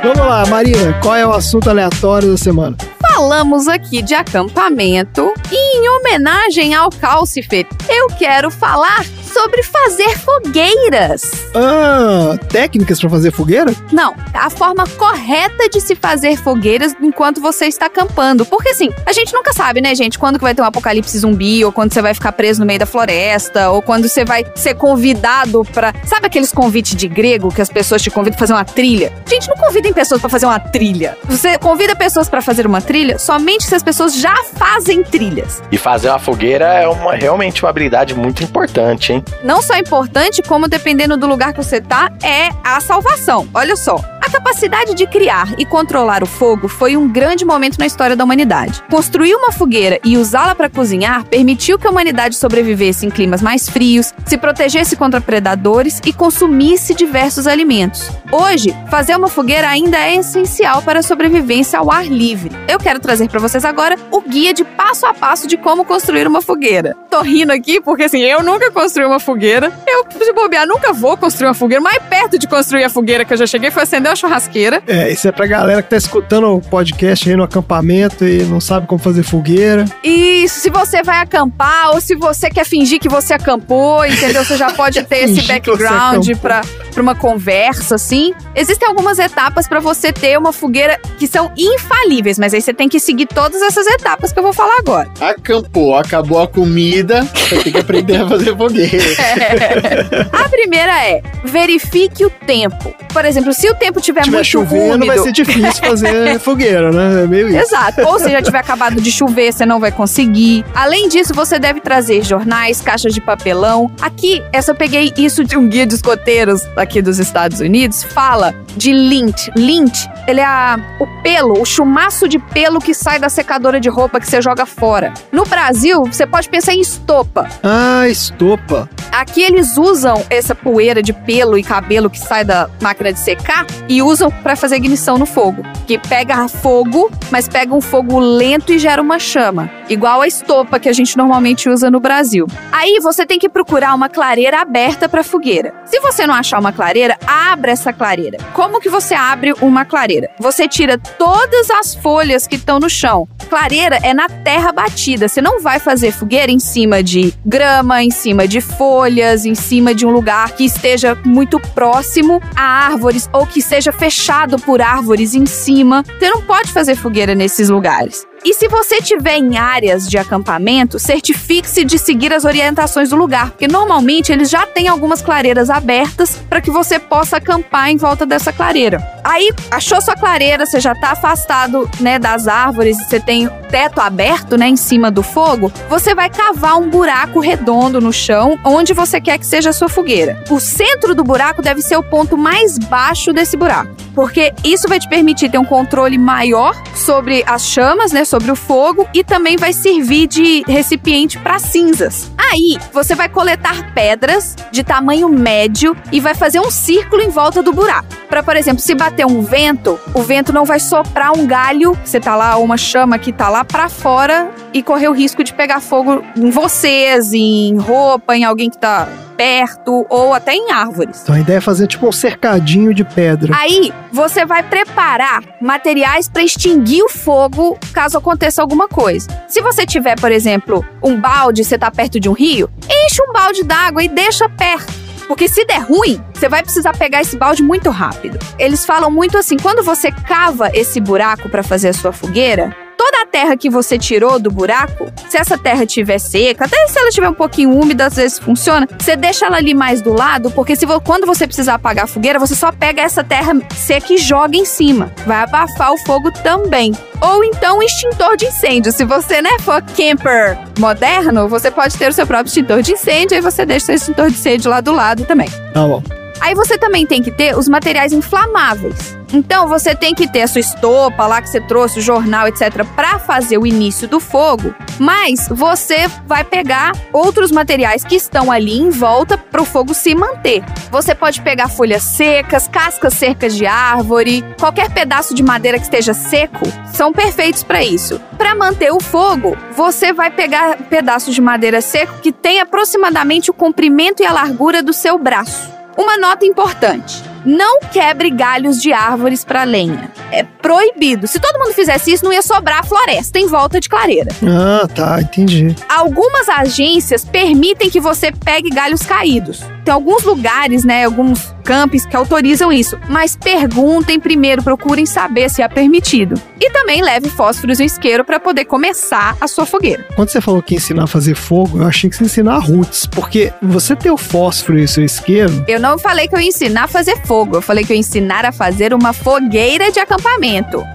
Vamos lá, Marina, qual é o assunto aleatório da semana? Falamos aqui de acampamento e em homenagem ao Calcifer, eu quero falar sobre fazer fogueiras. Ah, técnicas pra fazer fogueira? Não, a forma correta de se fazer fogueiras enquanto você está acampando. Porque assim, a gente nunca sabe, né, gente, quando que vai ter um apocalipse zumbi, ou quando você vai ficar preso no meio da floresta, ou quando você vai ser convidado pra. Sabe aqueles convites de grego que as pessoas te convidam pra fazer uma trilha? Gente, não convidem pessoas pra fazer uma trilha. Você convida pessoas pra fazer uma trilha somente se as pessoas já fazem trilhas. E fazer uma fogueira é uma, realmente uma habilidade muito importante, hein? Não só importante, como dependendo do lugar que você tá, é a salvação. Olha só. A capacidade de criar e controlar o fogo foi um grande momento na história da humanidade. Construir uma fogueira e usá-la para cozinhar permitiu que a humanidade sobrevivesse em climas mais frios, se protegesse contra predadores e consumisse diversos alimentos. Hoje, fazer uma fogueira ainda é essencial para a sobrevivência ao ar livre. Eu quero trazer para vocês agora o guia de passo a passo de como construir uma fogueira. Tô rindo aqui porque assim, eu nunca construí uma fogueira. Eu, se bobear, nunca vou construir uma fogueira. Mais perto de construir a fogueira que eu já cheguei foi acender uma churrasqueira. É, isso é pra galera que tá escutando o podcast aí no acampamento e não sabe como fazer fogueira. E se você vai acampar ou se você quer fingir que você acampou, entendeu? Você já pode ter esse você background pra, pra uma conversa, assim. Existem algumas etapas para você ter uma fogueira que são infalíveis, mas aí você tem que seguir todas essas etapas que eu vou falar agora. Acampou, acabou a comida, vai ter que aprender a fazer fogueira. É. A primeira é verifique o tempo. Por exemplo, se o tempo tiver, tiver muito chovendo, úmido, vai ser difícil fazer fogueira, né? É meio isso. Exato. Ou se já tiver acabado de chover, você não vai conseguir. Além disso, você deve trazer jornais, caixas de papelão. Aqui, essa eu peguei isso de um guia de escoteiros aqui dos Estados Unidos. Fala de lint. Lint, ele é a- o pelo, o chumaço de pelo que sai da secadora de roupa que você joga fora. No Brasil, você pode pensar em estopa. Ah, estopa. Aqui eles usam essa poeira de pelo e cabelo que sai da máquina de secar e usam pra fazer ignição no fogo. Que pega fogo, mas pega um fogo lento e gera uma chama. Igual a estopa que a gente normalmente usa no Brasil. Aí você tem que procurar uma clareira aberta pra fogueira. Se você não achar uma clareira, abra essa clareira. Como que você abre uma clareira? Você tira todas as folhas que estão no chão. Clareira é na terra batida. Você não vai fazer fogueira em cima de grama, em cima de folhas, em cima de um lugar que esteja muito próximo a árvores ou que seja fechado por árvores em cima. Você não pode fazer fogueira nesses lugares. E se você tiver em áreas de acampamento, certifique-se de seguir as orientações do lugar, porque normalmente eles já têm algumas clareiras abertas para que você possa acampar em volta dessa clareira. Aí, achou sua clareira, você já tá afastado, né, das árvores, você tem teto aberto, né, em cima do fogo, você vai cavar um buraco redondo no chão onde você quer que seja a sua fogueira. O centro do buraco deve ser o ponto mais baixo desse buraco, porque isso vai te permitir ter um controle maior sobre as chamas, né, sobre o fogo e também vai servir de recipiente para cinzas. Aí, você vai coletar pedras de tamanho médio e vai fazer um círculo em volta do buraco. Para, por exemplo, se bater um vento, o vento não vai soprar um galho, você tá lá, uma chama que tá lá para fora e correr o risco de pegar fogo em vocês, em roupa, em alguém que tá perto ou até em árvores. Então a ideia é fazer tipo um cercadinho de pedra. Aí você vai preparar materiais para extinguir o fogo caso aconteça alguma coisa. Se você tiver, por exemplo, um balde, você tá perto de um rio, enche um balde d'água e deixa perto. Porque se der ruim, você vai precisar pegar esse balde muito rápido. Eles falam muito assim, quando você cava esse buraco para fazer a sua fogueira, toda a terra que você tirou do buraco, se essa terra estiver seca, até se ela estiver um pouquinho úmida, às vezes funciona, você deixa ela ali mais do lado, porque se quando você precisar apagar a fogueira, você só pega essa terra seca e joga em cima. Vai abafar o fogo também. Ou então um extintor de incêndio. Se você, né, for camper moderno, você pode ter o seu próprio extintor de incêndio, aí você deixa o seu extintor de incêndio lá do lado também. Tá bom. Aí você também tem que ter os materiais inflamáveis. Então você tem que ter a sua estopa lá que você trouxe, o jornal, etc, para fazer o início do fogo. Mas você vai pegar outros materiais que estão ali em volta para o fogo se manter. Você pode pegar folhas secas, cascas secas de árvore, qualquer pedaço de madeira que esteja seco, são perfeitos para isso. Para manter o fogo, você vai pegar pedaços de madeira seco que tem aproximadamente o comprimento e a largura do seu braço. Uma nota importante: não quebre galhos de árvores para lenha. É proibido. Se todo mundo fizesse isso, não ia sobrar floresta em volta de clareira. Ah, tá, entendi. Algumas agências permitem que você pegue galhos caídos. Tem alguns lugares, né, alguns campos que autorizam isso, mas perguntem primeiro, procurem saber se é permitido. E também leve fósforos e isqueiro para poder começar a sua fogueira. Quando você falou que ia ensinar a fazer fogo, eu achei que você ia ensinar roots, porque você ter o fósforo e o seu isqueiro, Eu não falei que eu ia ensinar a fazer fogo, eu falei que eu ia ensinar a fazer uma fogueira de acampamento.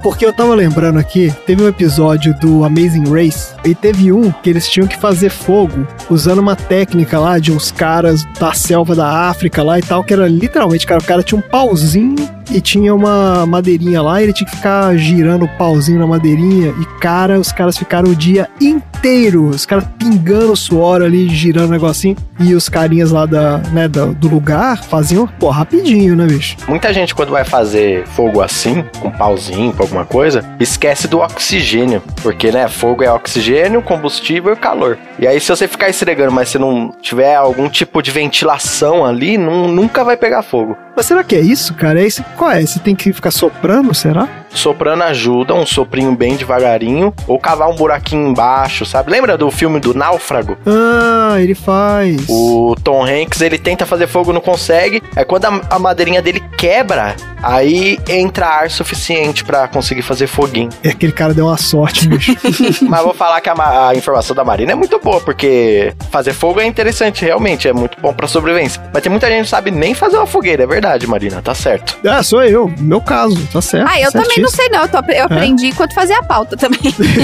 Porque eu tava lembrando aqui, teve um episódio do Amazing Race, e teve um que eles tinham que fazer fogo usando uma técnica lá de uns caras da selva da África lá e tal, que era literalmente, cara, o cara tinha um pauzinho e tinha uma madeirinha lá, ele tinha que ficar girando o pauzinho na madeirinha, e cara, os caras ficaram o dia inteiro, os caras pingando suor ali, girando o negocinho, e os carinhas lá da, né, do lugar faziam, pô, rapidinho, né, bicho? Muita gente, quando vai fazer fogo assim, com pauzinho, com alguma coisa, esquece do oxigênio. Porque, né, fogo é oxigênio, combustível e calor. E aí, se você ficar esfregando, mas se não tiver algum tipo de ventilação ali, nun- nunca vai pegar fogo. Mas será que é isso, cara? É esse, qual é? Você tem que ficar soprando, será? Soprando ajuda, um soprinho bem devagarinho, ou cavar um buraquinho embaixo, sabe? Lembra do filme do Náufrago? Ah, ele faz. O Tom Hanks, ele tenta fazer fogo, não consegue. Aí quando a, a madeirinha dele quebra, Aí entra ar suficiente pra conseguir fazer foguinho. É aquele cara deu uma sorte, bicho. Mas vou falar que a, a informação da Marina é muito boa, porque fazer fogo é interessante, realmente, é muito bom pra sobrevivência. Mas tem muita gente que não sabe nem fazer uma fogueira, é verdade, Marina, tá certo. ah, sou eu. Meu caso, tá certo. Ah, eu também não sei não. Eu, tô eu aprendi enquanto fazia a pauta também.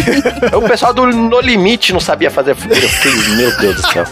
o pessoal do No Limite não sabia fazer fogueira. Eu fiquei, meu Deus do céu,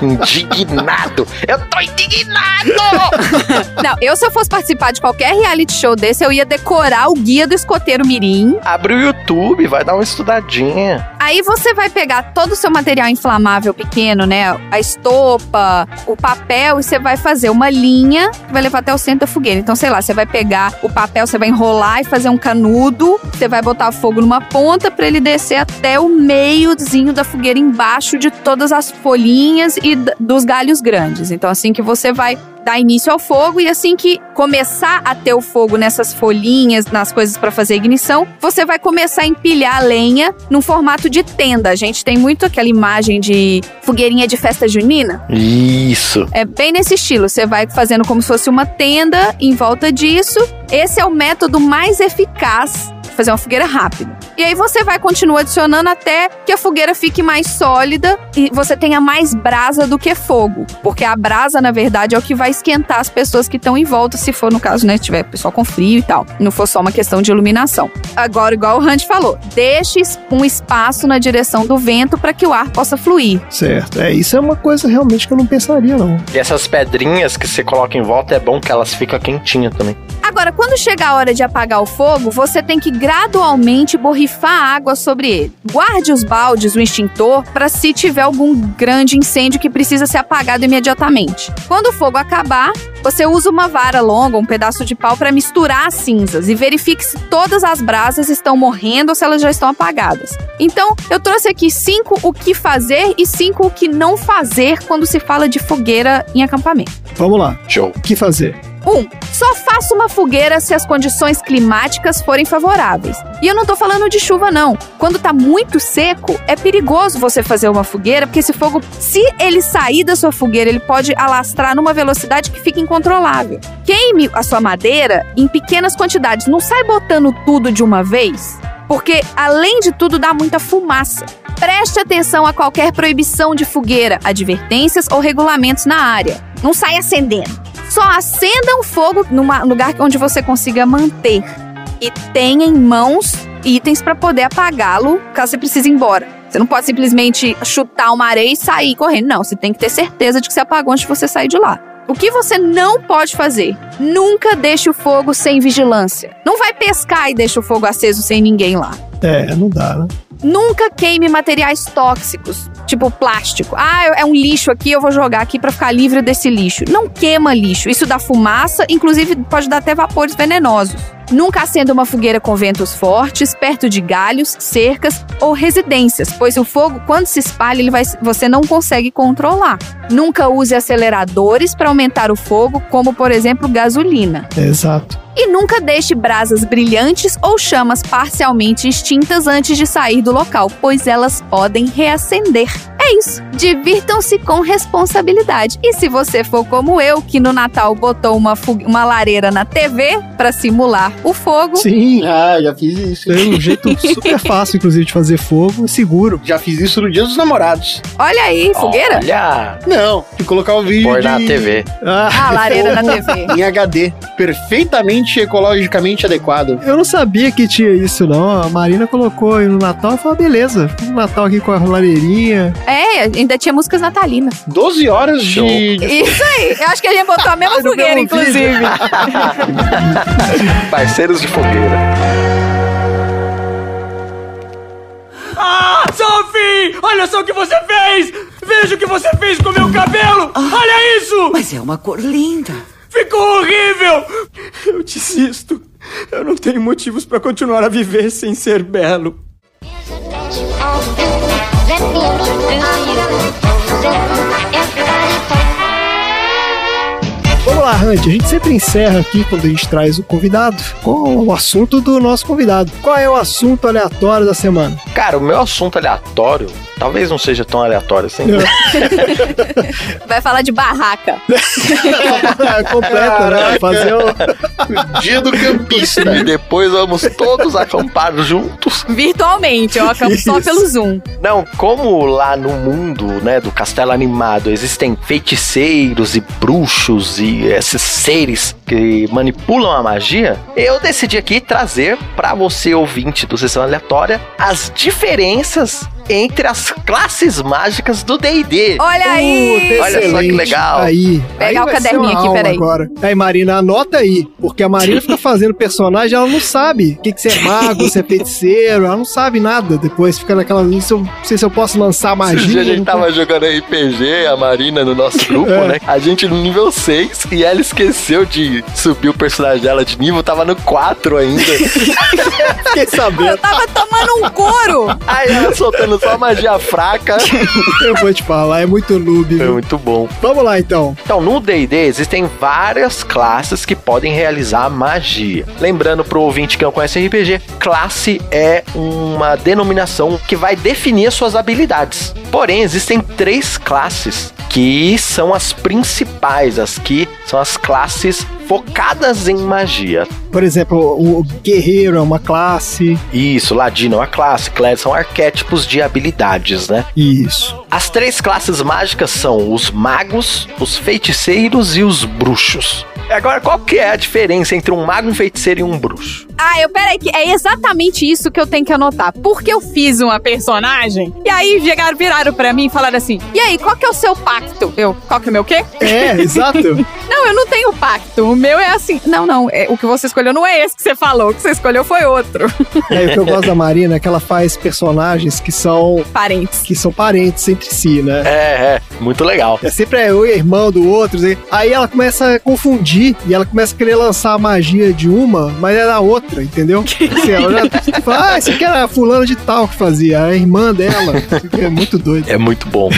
indignado. Eu tô indignado! não, eu se eu fosse participar de qualquer reality show desse, eu ia decorar o guia do escoteiro mirim. Abre o YouTube, vai dar uma estudadinha. Aí você vai pegar todo o seu material inflamável pequeno, né? A estopa, o papel, e você vai fazer uma linha que vai levar até o centro da fogueira. Então, sei lá, você vai pegar o papel, você vai enrolar e fazer um canudo. Você vai botar fogo numa ponta para ele descer até o meiozinho da fogueira, embaixo de todas as folhinhas e dos galhos grandes. Então, assim que você vai dar início ao fogo e assim que começar a ter o fogo nessas folhinhas, nas coisas para fazer ignição, você vai começar a empilhar a lenha num formato de tenda. A gente tem muito aquela imagem de fogueirinha de festa junina. Isso. É bem nesse estilo. Você vai fazendo como se fosse uma tenda em volta disso. Esse é o método mais eficaz de fazer uma fogueira rápida. E aí você vai continuar adicionando até que a fogueira fique mais sólida e você tenha mais brasa do que fogo. Porque a brasa, na verdade, é o que vai esquentar as pessoas que estão em volta, se for no caso, né, tiver pessoal com frio e tal. Não for só uma questão de iluminação. Agora, igual o Hunt falou, deixe um espaço na direção do vento para que o ar possa fluir. Certo. É, isso é uma coisa realmente que eu não pensaria, não. E essas pedrinhas que você coloca em volta é bom que elas ficam quentinhas também. Agora, quando chegar a hora de apagar o fogo, você tem que gradualmente borrifar água sobre ele. Guarde os baldes, o extintor, para se tiver algum grande incêndio que precisa ser apagado imediatamente. Quando o fogo acabar, você usa uma vara longa, um pedaço de pau para misturar as cinzas e verifique se todas as brasas estão morrendo ou se elas já estão apagadas. Então, eu trouxe aqui cinco o que fazer e cinco o que não fazer quando se fala de fogueira em acampamento. Vamos lá. Show. O que fazer? 1. Um, só faça uma fogueira se as condições climáticas forem favoráveis. E eu não tô falando de chuva, não. Quando tá muito seco, é perigoso você fazer uma fogueira, porque esse fogo, se ele sair da sua fogueira, ele pode alastrar numa velocidade que fica incontrolável. Queime a sua madeira em pequenas quantidades. Não sai botando tudo de uma vez, porque além de tudo dá muita fumaça. Preste atenção a qualquer proibição de fogueira, advertências ou regulamentos na área. Não sai acendendo. Só acenda um fogo num lugar onde você consiga manter. E tenha em mãos itens para poder apagá-lo caso você precise ir embora. Você não pode simplesmente chutar uma areia e sair correndo. Não, você tem que ter certeza de que você apagou antes de você sair de lá. O que você não pode fazer? Nunca deixe o fogo sem vigilância. Não vai pescar e deixa o fogo aceso sem ninguém lá. É, não dá, né? Nunca queime materiais tóxicos, tipo plástico. Ah, é um lixo aqui, eu vou jogar aqui para ficar livre desse lixo. Não queima lixo. Isso dá fumaça, inclusive pode dar até vapores venenosos. Nunca acenda uma fogueira com ventos fortes, perto de galhos, cercas ou residências, pois o fogo, quando se espalha, ele vai, você não consegue controlar. Nunca use aceleradores para aumentar o fogo, como por exemplo gasolina. Exato. E nunca deixe brasas brilhantes ou chamas parcialmente extintas antes de sair do local, pois elas podem reacender. É isso. Divirtam-se com responsabilidade. E se você for como eu, que no Natal botou uma, uma lareira na TV para simular o fogo. Sim. Ah, já fiz isso. Tem um jeito super fácil, inclusive, de fazer fogo e seguro. Já fiz isso no dia dos namorados. Olha aí, fogueira? Olha! Não, de colocar o vídeo. Pôr de... na TV. Ah, lareira na TV. Em HD. Perfeitamente ecologicamente adequado. Eu não sabia que tinha isso, não. A Marina colocou aí no Natal e falou: beleza, um Natal aqui com a lareirinha. É, ainda tinha músicas natalinas. 12 horas de. Isso aí. Eu acho que a gente botou a mesma fogueira, inclusive. Parceiros de fogueira. Ah, Sophie! Olha só o que você fez! Veja o que você fez com meu cabelo! Olha isso! Mas é uma cor linda. Ficou horrível! Eu desisto. Eu não tenho motivos para continuar a viver sem ser belo. Let me introduce you. Vamos lá, Hunt. A gente sempre encerra aqui quando a gente traz o convidado com o assunto do nosso convidado. Qual é o assunto aleatório da semana? Cara, o meu assunto aleatório Talvez não seja tão aleatório assim. Vai falar de barraca. Completa, né? Fazer o... Dia do campista. e depois vamos todos acampar juntos. Virtualmente, eu acampo só Isso. pelo Zoom. Não, como lá no mundo, né, do castelo animado existem feiticeiros e bruxos e esses seres que manipulam a magia, eu decidi aqui trazer pra você ouvinte do Sessão Aleatória as diferenças entre as classes mágicas do D&D. Olha aí! Puta, Olha só que legal. Aí. Pegar aí o caderninho aqui, peraí. Agora. Aí, Marina, anota aí. Porque a Marina fica fazendo personagem, ela não sabe o que, que você é mago, você é feiticeiro, ela não sabe nada. Depois fica naquela. Se eu, não sei se eu posso lançar Esse dia magia. a gente não tava jogando RPG, a Marina no nosso grupo, É. né? A gente no nível 6 e ela esqueceu de subir o personagem dela de nível, tava no 4 ainda. fiquei sabendo. Eu tava tomando um couro. Aí ela soltando só magia fraca. Eu vou te falar, é muito noob. Viu? muito bom. Vamos lá então. Então, no D&D existem várias classes que podem realizar magia. Lembrando pro ouvinte que não conhece RPG, classe é uma denominação que vai definir as suas habilidades. Porém, existem três classes que são as principais, as que são as classes focadas em magia. Por exemplo, o o guerreiro é uma classe. Isso, ladino é uma classe, clérigo são arquétipos de habilidades, né? Isso. As três classes mágicas são os magos, os feiticeiros e os bruxos. Agora, qual que é a diferença entre um mago, um feiticeiro e um bruxo? Ah, eu peraí, que é exatamente isso que eu tenho que anotar. Porque eu fiz uma personagem e aí chegaram, viraram pra mim e falaram assim: E aí, qual que é o seu pacto? Eu, qual que é o meu quê? É, exato. Não, eu não tenho pacto. O meu é assim. Não, não. é- o que você escolheu não é esse que você falou. O que você escolheu foi outro. É, o que eu gosto da Marina é que ela faz personagens que são Parentes. que são parentes entre si, né? É, é, muito legal. É sempre é eu e irmão do outro. assim. Aí ela começa a confundir e ela começa a querer lançar a magia de uma, mas é da outra, entendeu? Assim, ela já fala, ah, isso aqui era fulano de tal que fazia, a irmã dela. É muito doido. É muito bom.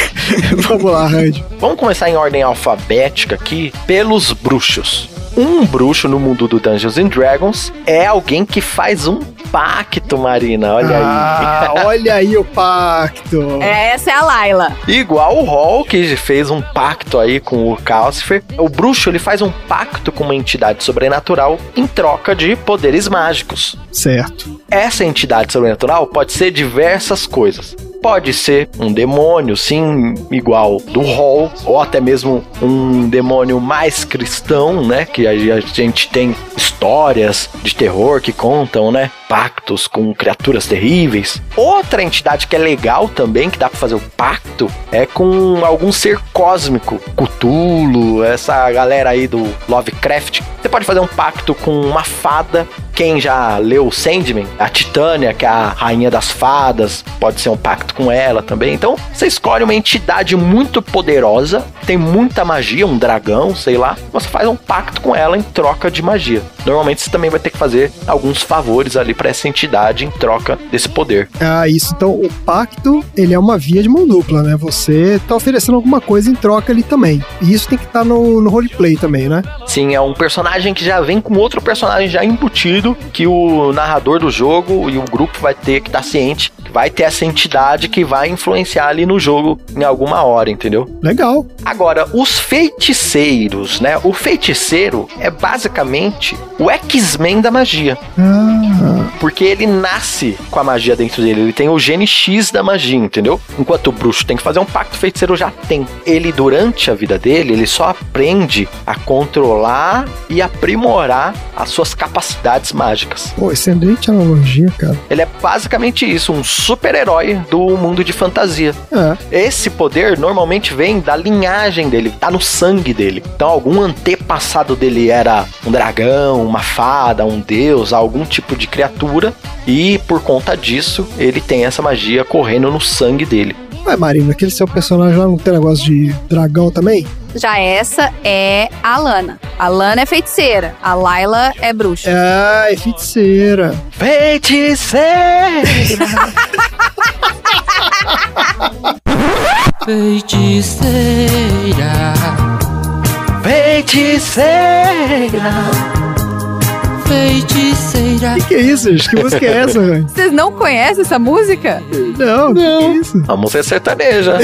Vamos lá, Randy. Vamos começar em ordem alfabética aqui pelos bruxos. Um bruxo no mundo do Dungeons and Dragons é alguém que faz um pacto, Marina. Olha aí. Ah, olha aí o pacto. É, essa é a Laila. Igual o Hall, que fez um pacto aí com o Calcifer, o bruxo ele faz um pacto com uma entidade sobrenatural em troca de poderes mágicos. Certo. Essa entidade sobrenatural pode ser diversas coisas. Pode ser um demônio, sim, igual do Hall, ou até mesmo um demônio mais cristão, né? Que a gente tem histórias de terror que contam, né? Pactos com criaturas terríveis. Outra entidade que é legal também, que dá pra fazer o pacto, é com algum ser cósmico. Cthulhu, essa galera aí do Lovecraft. Você pode fazer um pacto com uma fada. Quem já leu Sandman, a Titânia, que é a rainha das fadas, pode ser um pacto com ela também. Então, você escolhe uma entidade muito poderosa, tem muita magia, um dragão, sei lá. Você faz um pacto com ela em troca de magia. Normalmente você também vai ter que fazer alguns favores ali pra essa entidade em troca desse poder. Ah, isso. Então, o pacto, ele é uma via de mão dupla, né? Você tá oferecendo alguma coisa em troca ali também. E isso tem que estar no, no roleplay também, né? Sim, é um personagem que já vem com outro personagem já embutido, que o narrador do jogo e o grupo vai ter que estar ciente que vai ter essa entidade que vai influenciar ali no jogo em alguma hora, entendeu? Legal. Agora, os feiticeiros, né? O feiticeiro é basicamente o X-Men da magia. Ah, Porque ele nasce com a magia dentro dele. Ele tem o gene X da magia, entendeu? Enquanto o bruxo tem que fazer um pacto, o feiticeiro já tem. Ele, durante a vida dele, ele só aprende a controlar e aprimorar as suas capacidades mágicas. pô, excelente analogia, cara. Ele é basicamente isso, um super-herói do mundo de fantasia. É. Esse poder normalmente vem da linhagem dele, tá no sangue dele. Então, algum antepassado dele era um dragão, uma fada, um deus, algum tipo de criatura, e por conta disso, ele tem essa magia correndo no sangue dele. Ué, Marina, aquele seu personagem lá não tem negócio de dragão também? Já essa é a Lana. A Lana é feiticeira. A Laila é bruxa. Ah, é feiticeira. Feiticeira! Feiticeira, Feiticeira! Feiticeira. Que que é isso, gente? Que música é essa, velho? Vocês não conhecem essa música? Não, não. Que, que é isso? A música é sertaneja.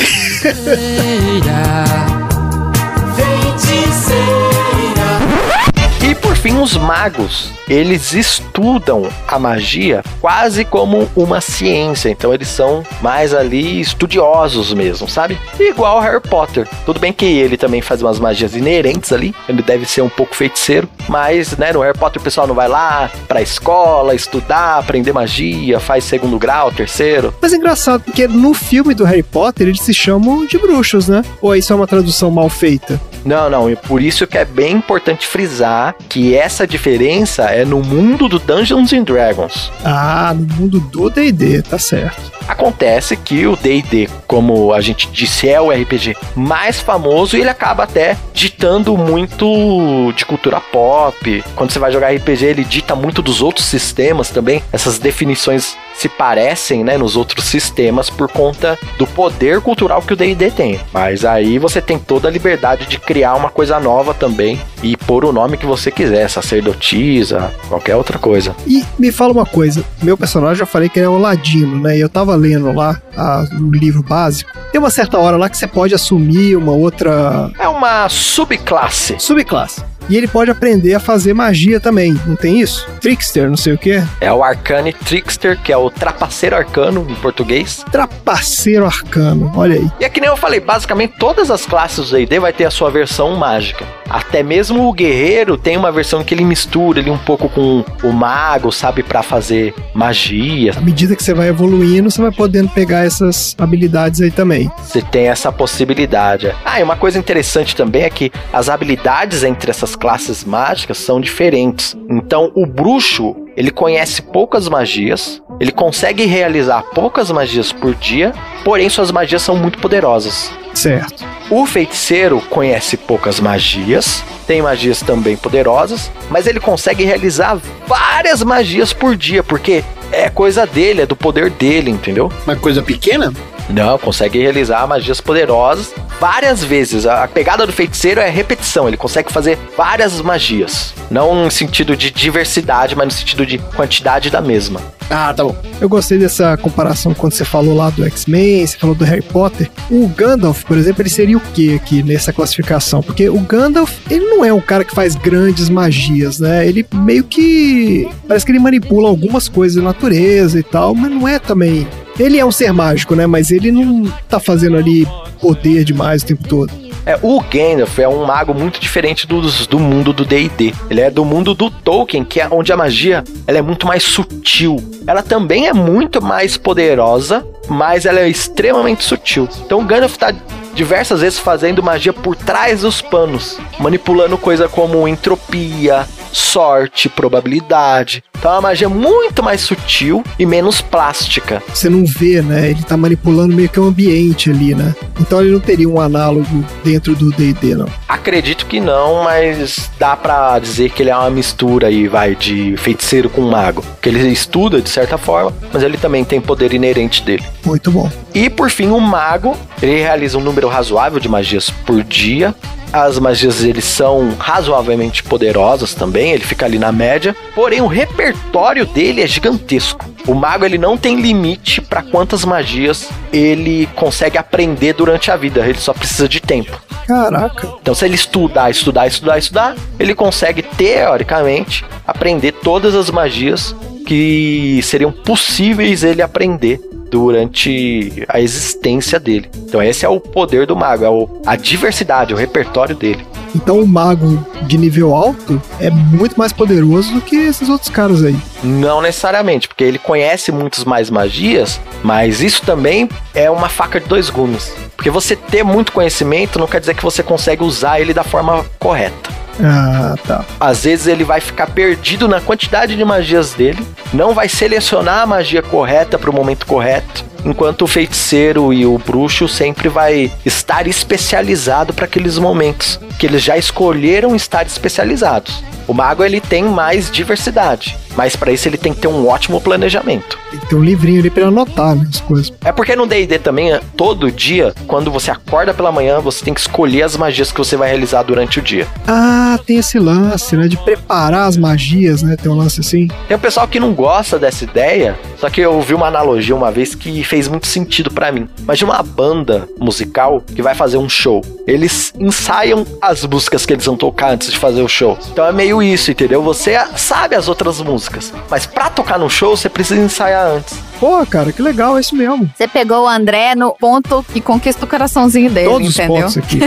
Fim, os magos. Eles estudam a magia quase como uma ciência. Então eles são mais ali estudiosos mesmo, sabe? Igual Harry Potter. Tudo bem que ele também faz umas magias inerentes ali. Ele deve ser um pouco feiticeiro. Mas, né, no Harry Potter o pessoal não vai lá pra escola estudar, aprender magia, faz segundo grau, terceiro. Mas é engraçado, porque no filme do Harry Potter eles se chamam de bruxos, né? Ou isso é uma tradução mal feita? Não, não, e por isso que é bem importante frisar que essa diferença é no mundo do Dungeons and Dragons. Ah, no mundo do D&D, tá certo. Acontece que o D&D, como a gente disse, é o RPG mais famoso e ele acaba até ditando muito de cultura pop. Quando você vai jogar RPG, ele dita muito dos outros sistemas também. Essas definições se parecem, né, nos outros sistemas por conta do poder cultural que o D&D tem. Mas aí você tem toda a liberdade de criar uma coisa nova também e pôr o nome que você quiser, sacerdotisa, qualquer outra coisa. E me fala uma coisa, meu personagem já falei que ele é o Ladino, né? E eu tava lendo lá a, o livro básico. Tem uma certa hora lá que você pode assumir uma outra É uma subclasse. subclasse. E ele pode aprender a fazer magia também, não tem isso? Trickster, não sei o que. É o Arcane Trickster, que é o trapaceiro arcano em português. Trapaceiro arcano, olha aí. E é que nem eu falei, basicamente todas as classes do D&D vai ter a sua versão mágica. Até mesmo o guerreiro tem uma versão que ele mistura ali um pouco com o mago, sabe, Pra fazer magia. À medida que você vai evoluindo, você vai podendo pegar essas habilidades aí também. Você tem essa possibilidade. Ah, e uma coisa interessante também é que as habilidades entre essas classes mágicas são diferentes. Então, o bruxo, ele conhece poucas magias, ele consegue realizar poucas magias por dia, porém suas magias são muito poderosas. Certo. O feiticeiro conhece poucas magias, tem magias também poderosas, mas ele consegue realizar várias magias por dia, porque é coisa dele, é do poder dele, entendeu? Uma coisa pequena? Não, consegue realizar magias poderosas várias vezes. A pegada do feiticeiro é repetição, ele consegue fazer várias magias. Não no sentido de diversidade, mas no sentido de quantidade da mesma. Ah, tá bom. Eu gostei dessa comparação quando você falou lá do X-Men, você falou do Harry Potter. O Gandalf, por exemplo, ele seria o que aqui nessa classificação? Porque o Gandalf, ele não é um cara que faz grandes magias, né? Ele meio que. Parece que ele manipula algumas coisas da natureza e tal, mas não é também. Ele é um ser mágico, né? Mas ele não tá fazendo ali poder demais o tempo todo. É, o Gandalf é um mago muito diferente dos, do mundo do D&D. Ele é do mundo do Tolkien, que é onde a magia ela é muito mais sutil. Ela também é muito mais poderosa, mas ela é extremamente sutil. Então o Gandalf tá diversas vezes fazendo magia por trás dos panos, manipulando coisa como entropia, sorte, probabilidade. Então é uma magia muito mais sutil e menos plástica. Você não vê, né? Ele tá manipulando meio que o ambiente ali, né? Então ele não teria um análogo dentro do D&D, não. Acredito que não, mas dá pra dizer que ele é uma mistura aí, vai, de feiticeiro com mago. Que ele estuda de certa forma, mas ele também tem poder inerente dele. Muito bom. E por fim, o mago, ele realiza um número razoável de magias por dia. As magias dele são razoavelmente poderosas também, ele fica ali na média. Porém, o repertório dele é gigantesco. O mago ele não tem limite para quantas magias ele consegue aprender durante a vida, ele só precisa de tempo. Caraca. Então, se ele estudar, estudar, estudar, estudar, ele consegue, teoricamente, aprender todas as magias que seriam possíveis ele aprender durante a existência dele. Então, esse é o poder do mago, é o- a diversidade, o repertório dele. Então o mago de nível alto é muito mais poderoso do que esses outros caras aí. Não necessariamente, porque ele conhece muitas mais magias, mas isso também é uma faca de dois gumes. Porque você ter muito conhecimento não quer dizer que você consegue usar ele da forma correta. Ah, tá. Às vezes ele vai ficar perdido na quantidade de magias dele, não vai selecionar a magia correta para o momento correto, enquanto o feiticeiro e o bruxo sempre vai estar especializado para aqueles momentos que eles já escolheram estar especializados. O mago ele tem mais diversidade, mas para isso ele tem que ter um ótimo planejamento. Tem que ter um livrinho ali pra anotar né, as coisas. É porque no D&D também, todo dia, quando você acorda pela manhã, você tem que escolher as magias que você vai realizar durante o dia. Ah, tem esse lance, né? De preparar as magias, né? Tem um lance assim. Tem o pessoal que não gosta dessa ideia, só que eu ouvi uma analogia uma vez que fez muito sentido para mim. Imagina uma banda musical que vai fazer um show. Eles ensaiam as músicas que eles vão tocar antes de fazer o show. Então é meio isso, entendeu? Você sabe as outras músicas, mas pra tocar no show você precisa ensaiar antes. Pô, cara, que legal, é isso mesmo. Você pegou o André no ponto que conquista o coraçãozinho dele, Todos entendeu? os pontos aqui.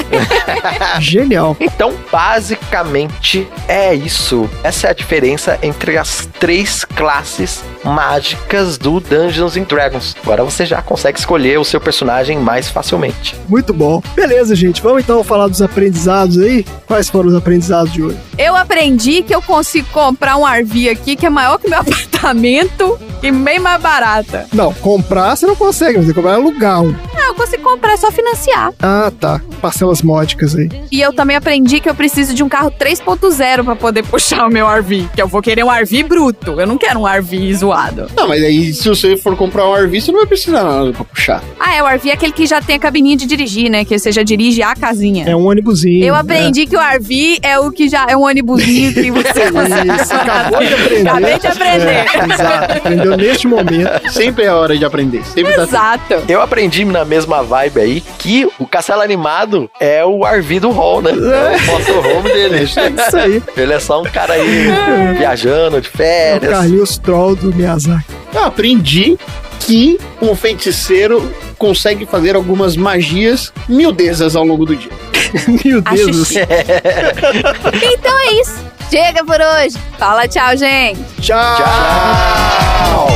Genial. Então, basicamente é isso. Essa é a diferença entre as três classes mágicas do Dungeons and Dragons. Agora você já consegue escolher o seu personagem mais facilmente. Muito bom. Beleza, gente. Vamos então falar dos aprendizados aí. Quais foram os aprendizados de hoje? Eu aprendi que eu consigo comprar um RV aqui que é maior que meu apartamento e bem mais barata. Não, comprar você não consegue, mas comprar é alugar um. Não, eu consigo comprar, é só financiar. Ah, tá. Parcelas módicas aí. E eu também aprendi que eu preciso de um carro 3.0 pra poder puxar o meu RV. Que eu vou querer um RV bruto. Eu não quero um RV zoado. Não, mas aí se você for comprar um RV, você não vai precisar nada pra puxar. Ah, é, o RV é aquele que já tem a cabininha de dirigir, né? Que você já dirige a casinha. É um ônibusinho. Eu aprendi que o RV é o que já é um ônibusinho que você Isso, acabou de aprender. Acabei de aprender. É, exato, aprendeu neste momento. Sempre é hora de aprender. Sempre dá tempo. Exato. Eu aprendi na mesma vibe aí que o Castelo Animado é o RV do Hall, né? É o motorhome dele. É isso aí. Ele é só um cara aí viajando de É o férias. Carlinhos Troll do Miyazaki. Eu aprendi que um feiticeiro consegue fazer algumas magias miudezas ao longo do dia. Meu Deus do chique. céu. Então é isso. Chega por hoje. Fala tchau, gente. Tchau. Tchau!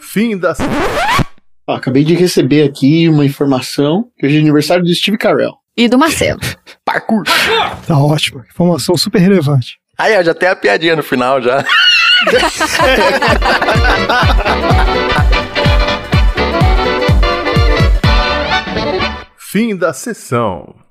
Fim da Ó, acabei de receber aqui uma informação que hoje é aniversário do Steve Carell. E do Marcelo. Parkour. Tá ótimo. Informação super relevante. Aí, ó, já tem a piadinha no final já. fim da sessão.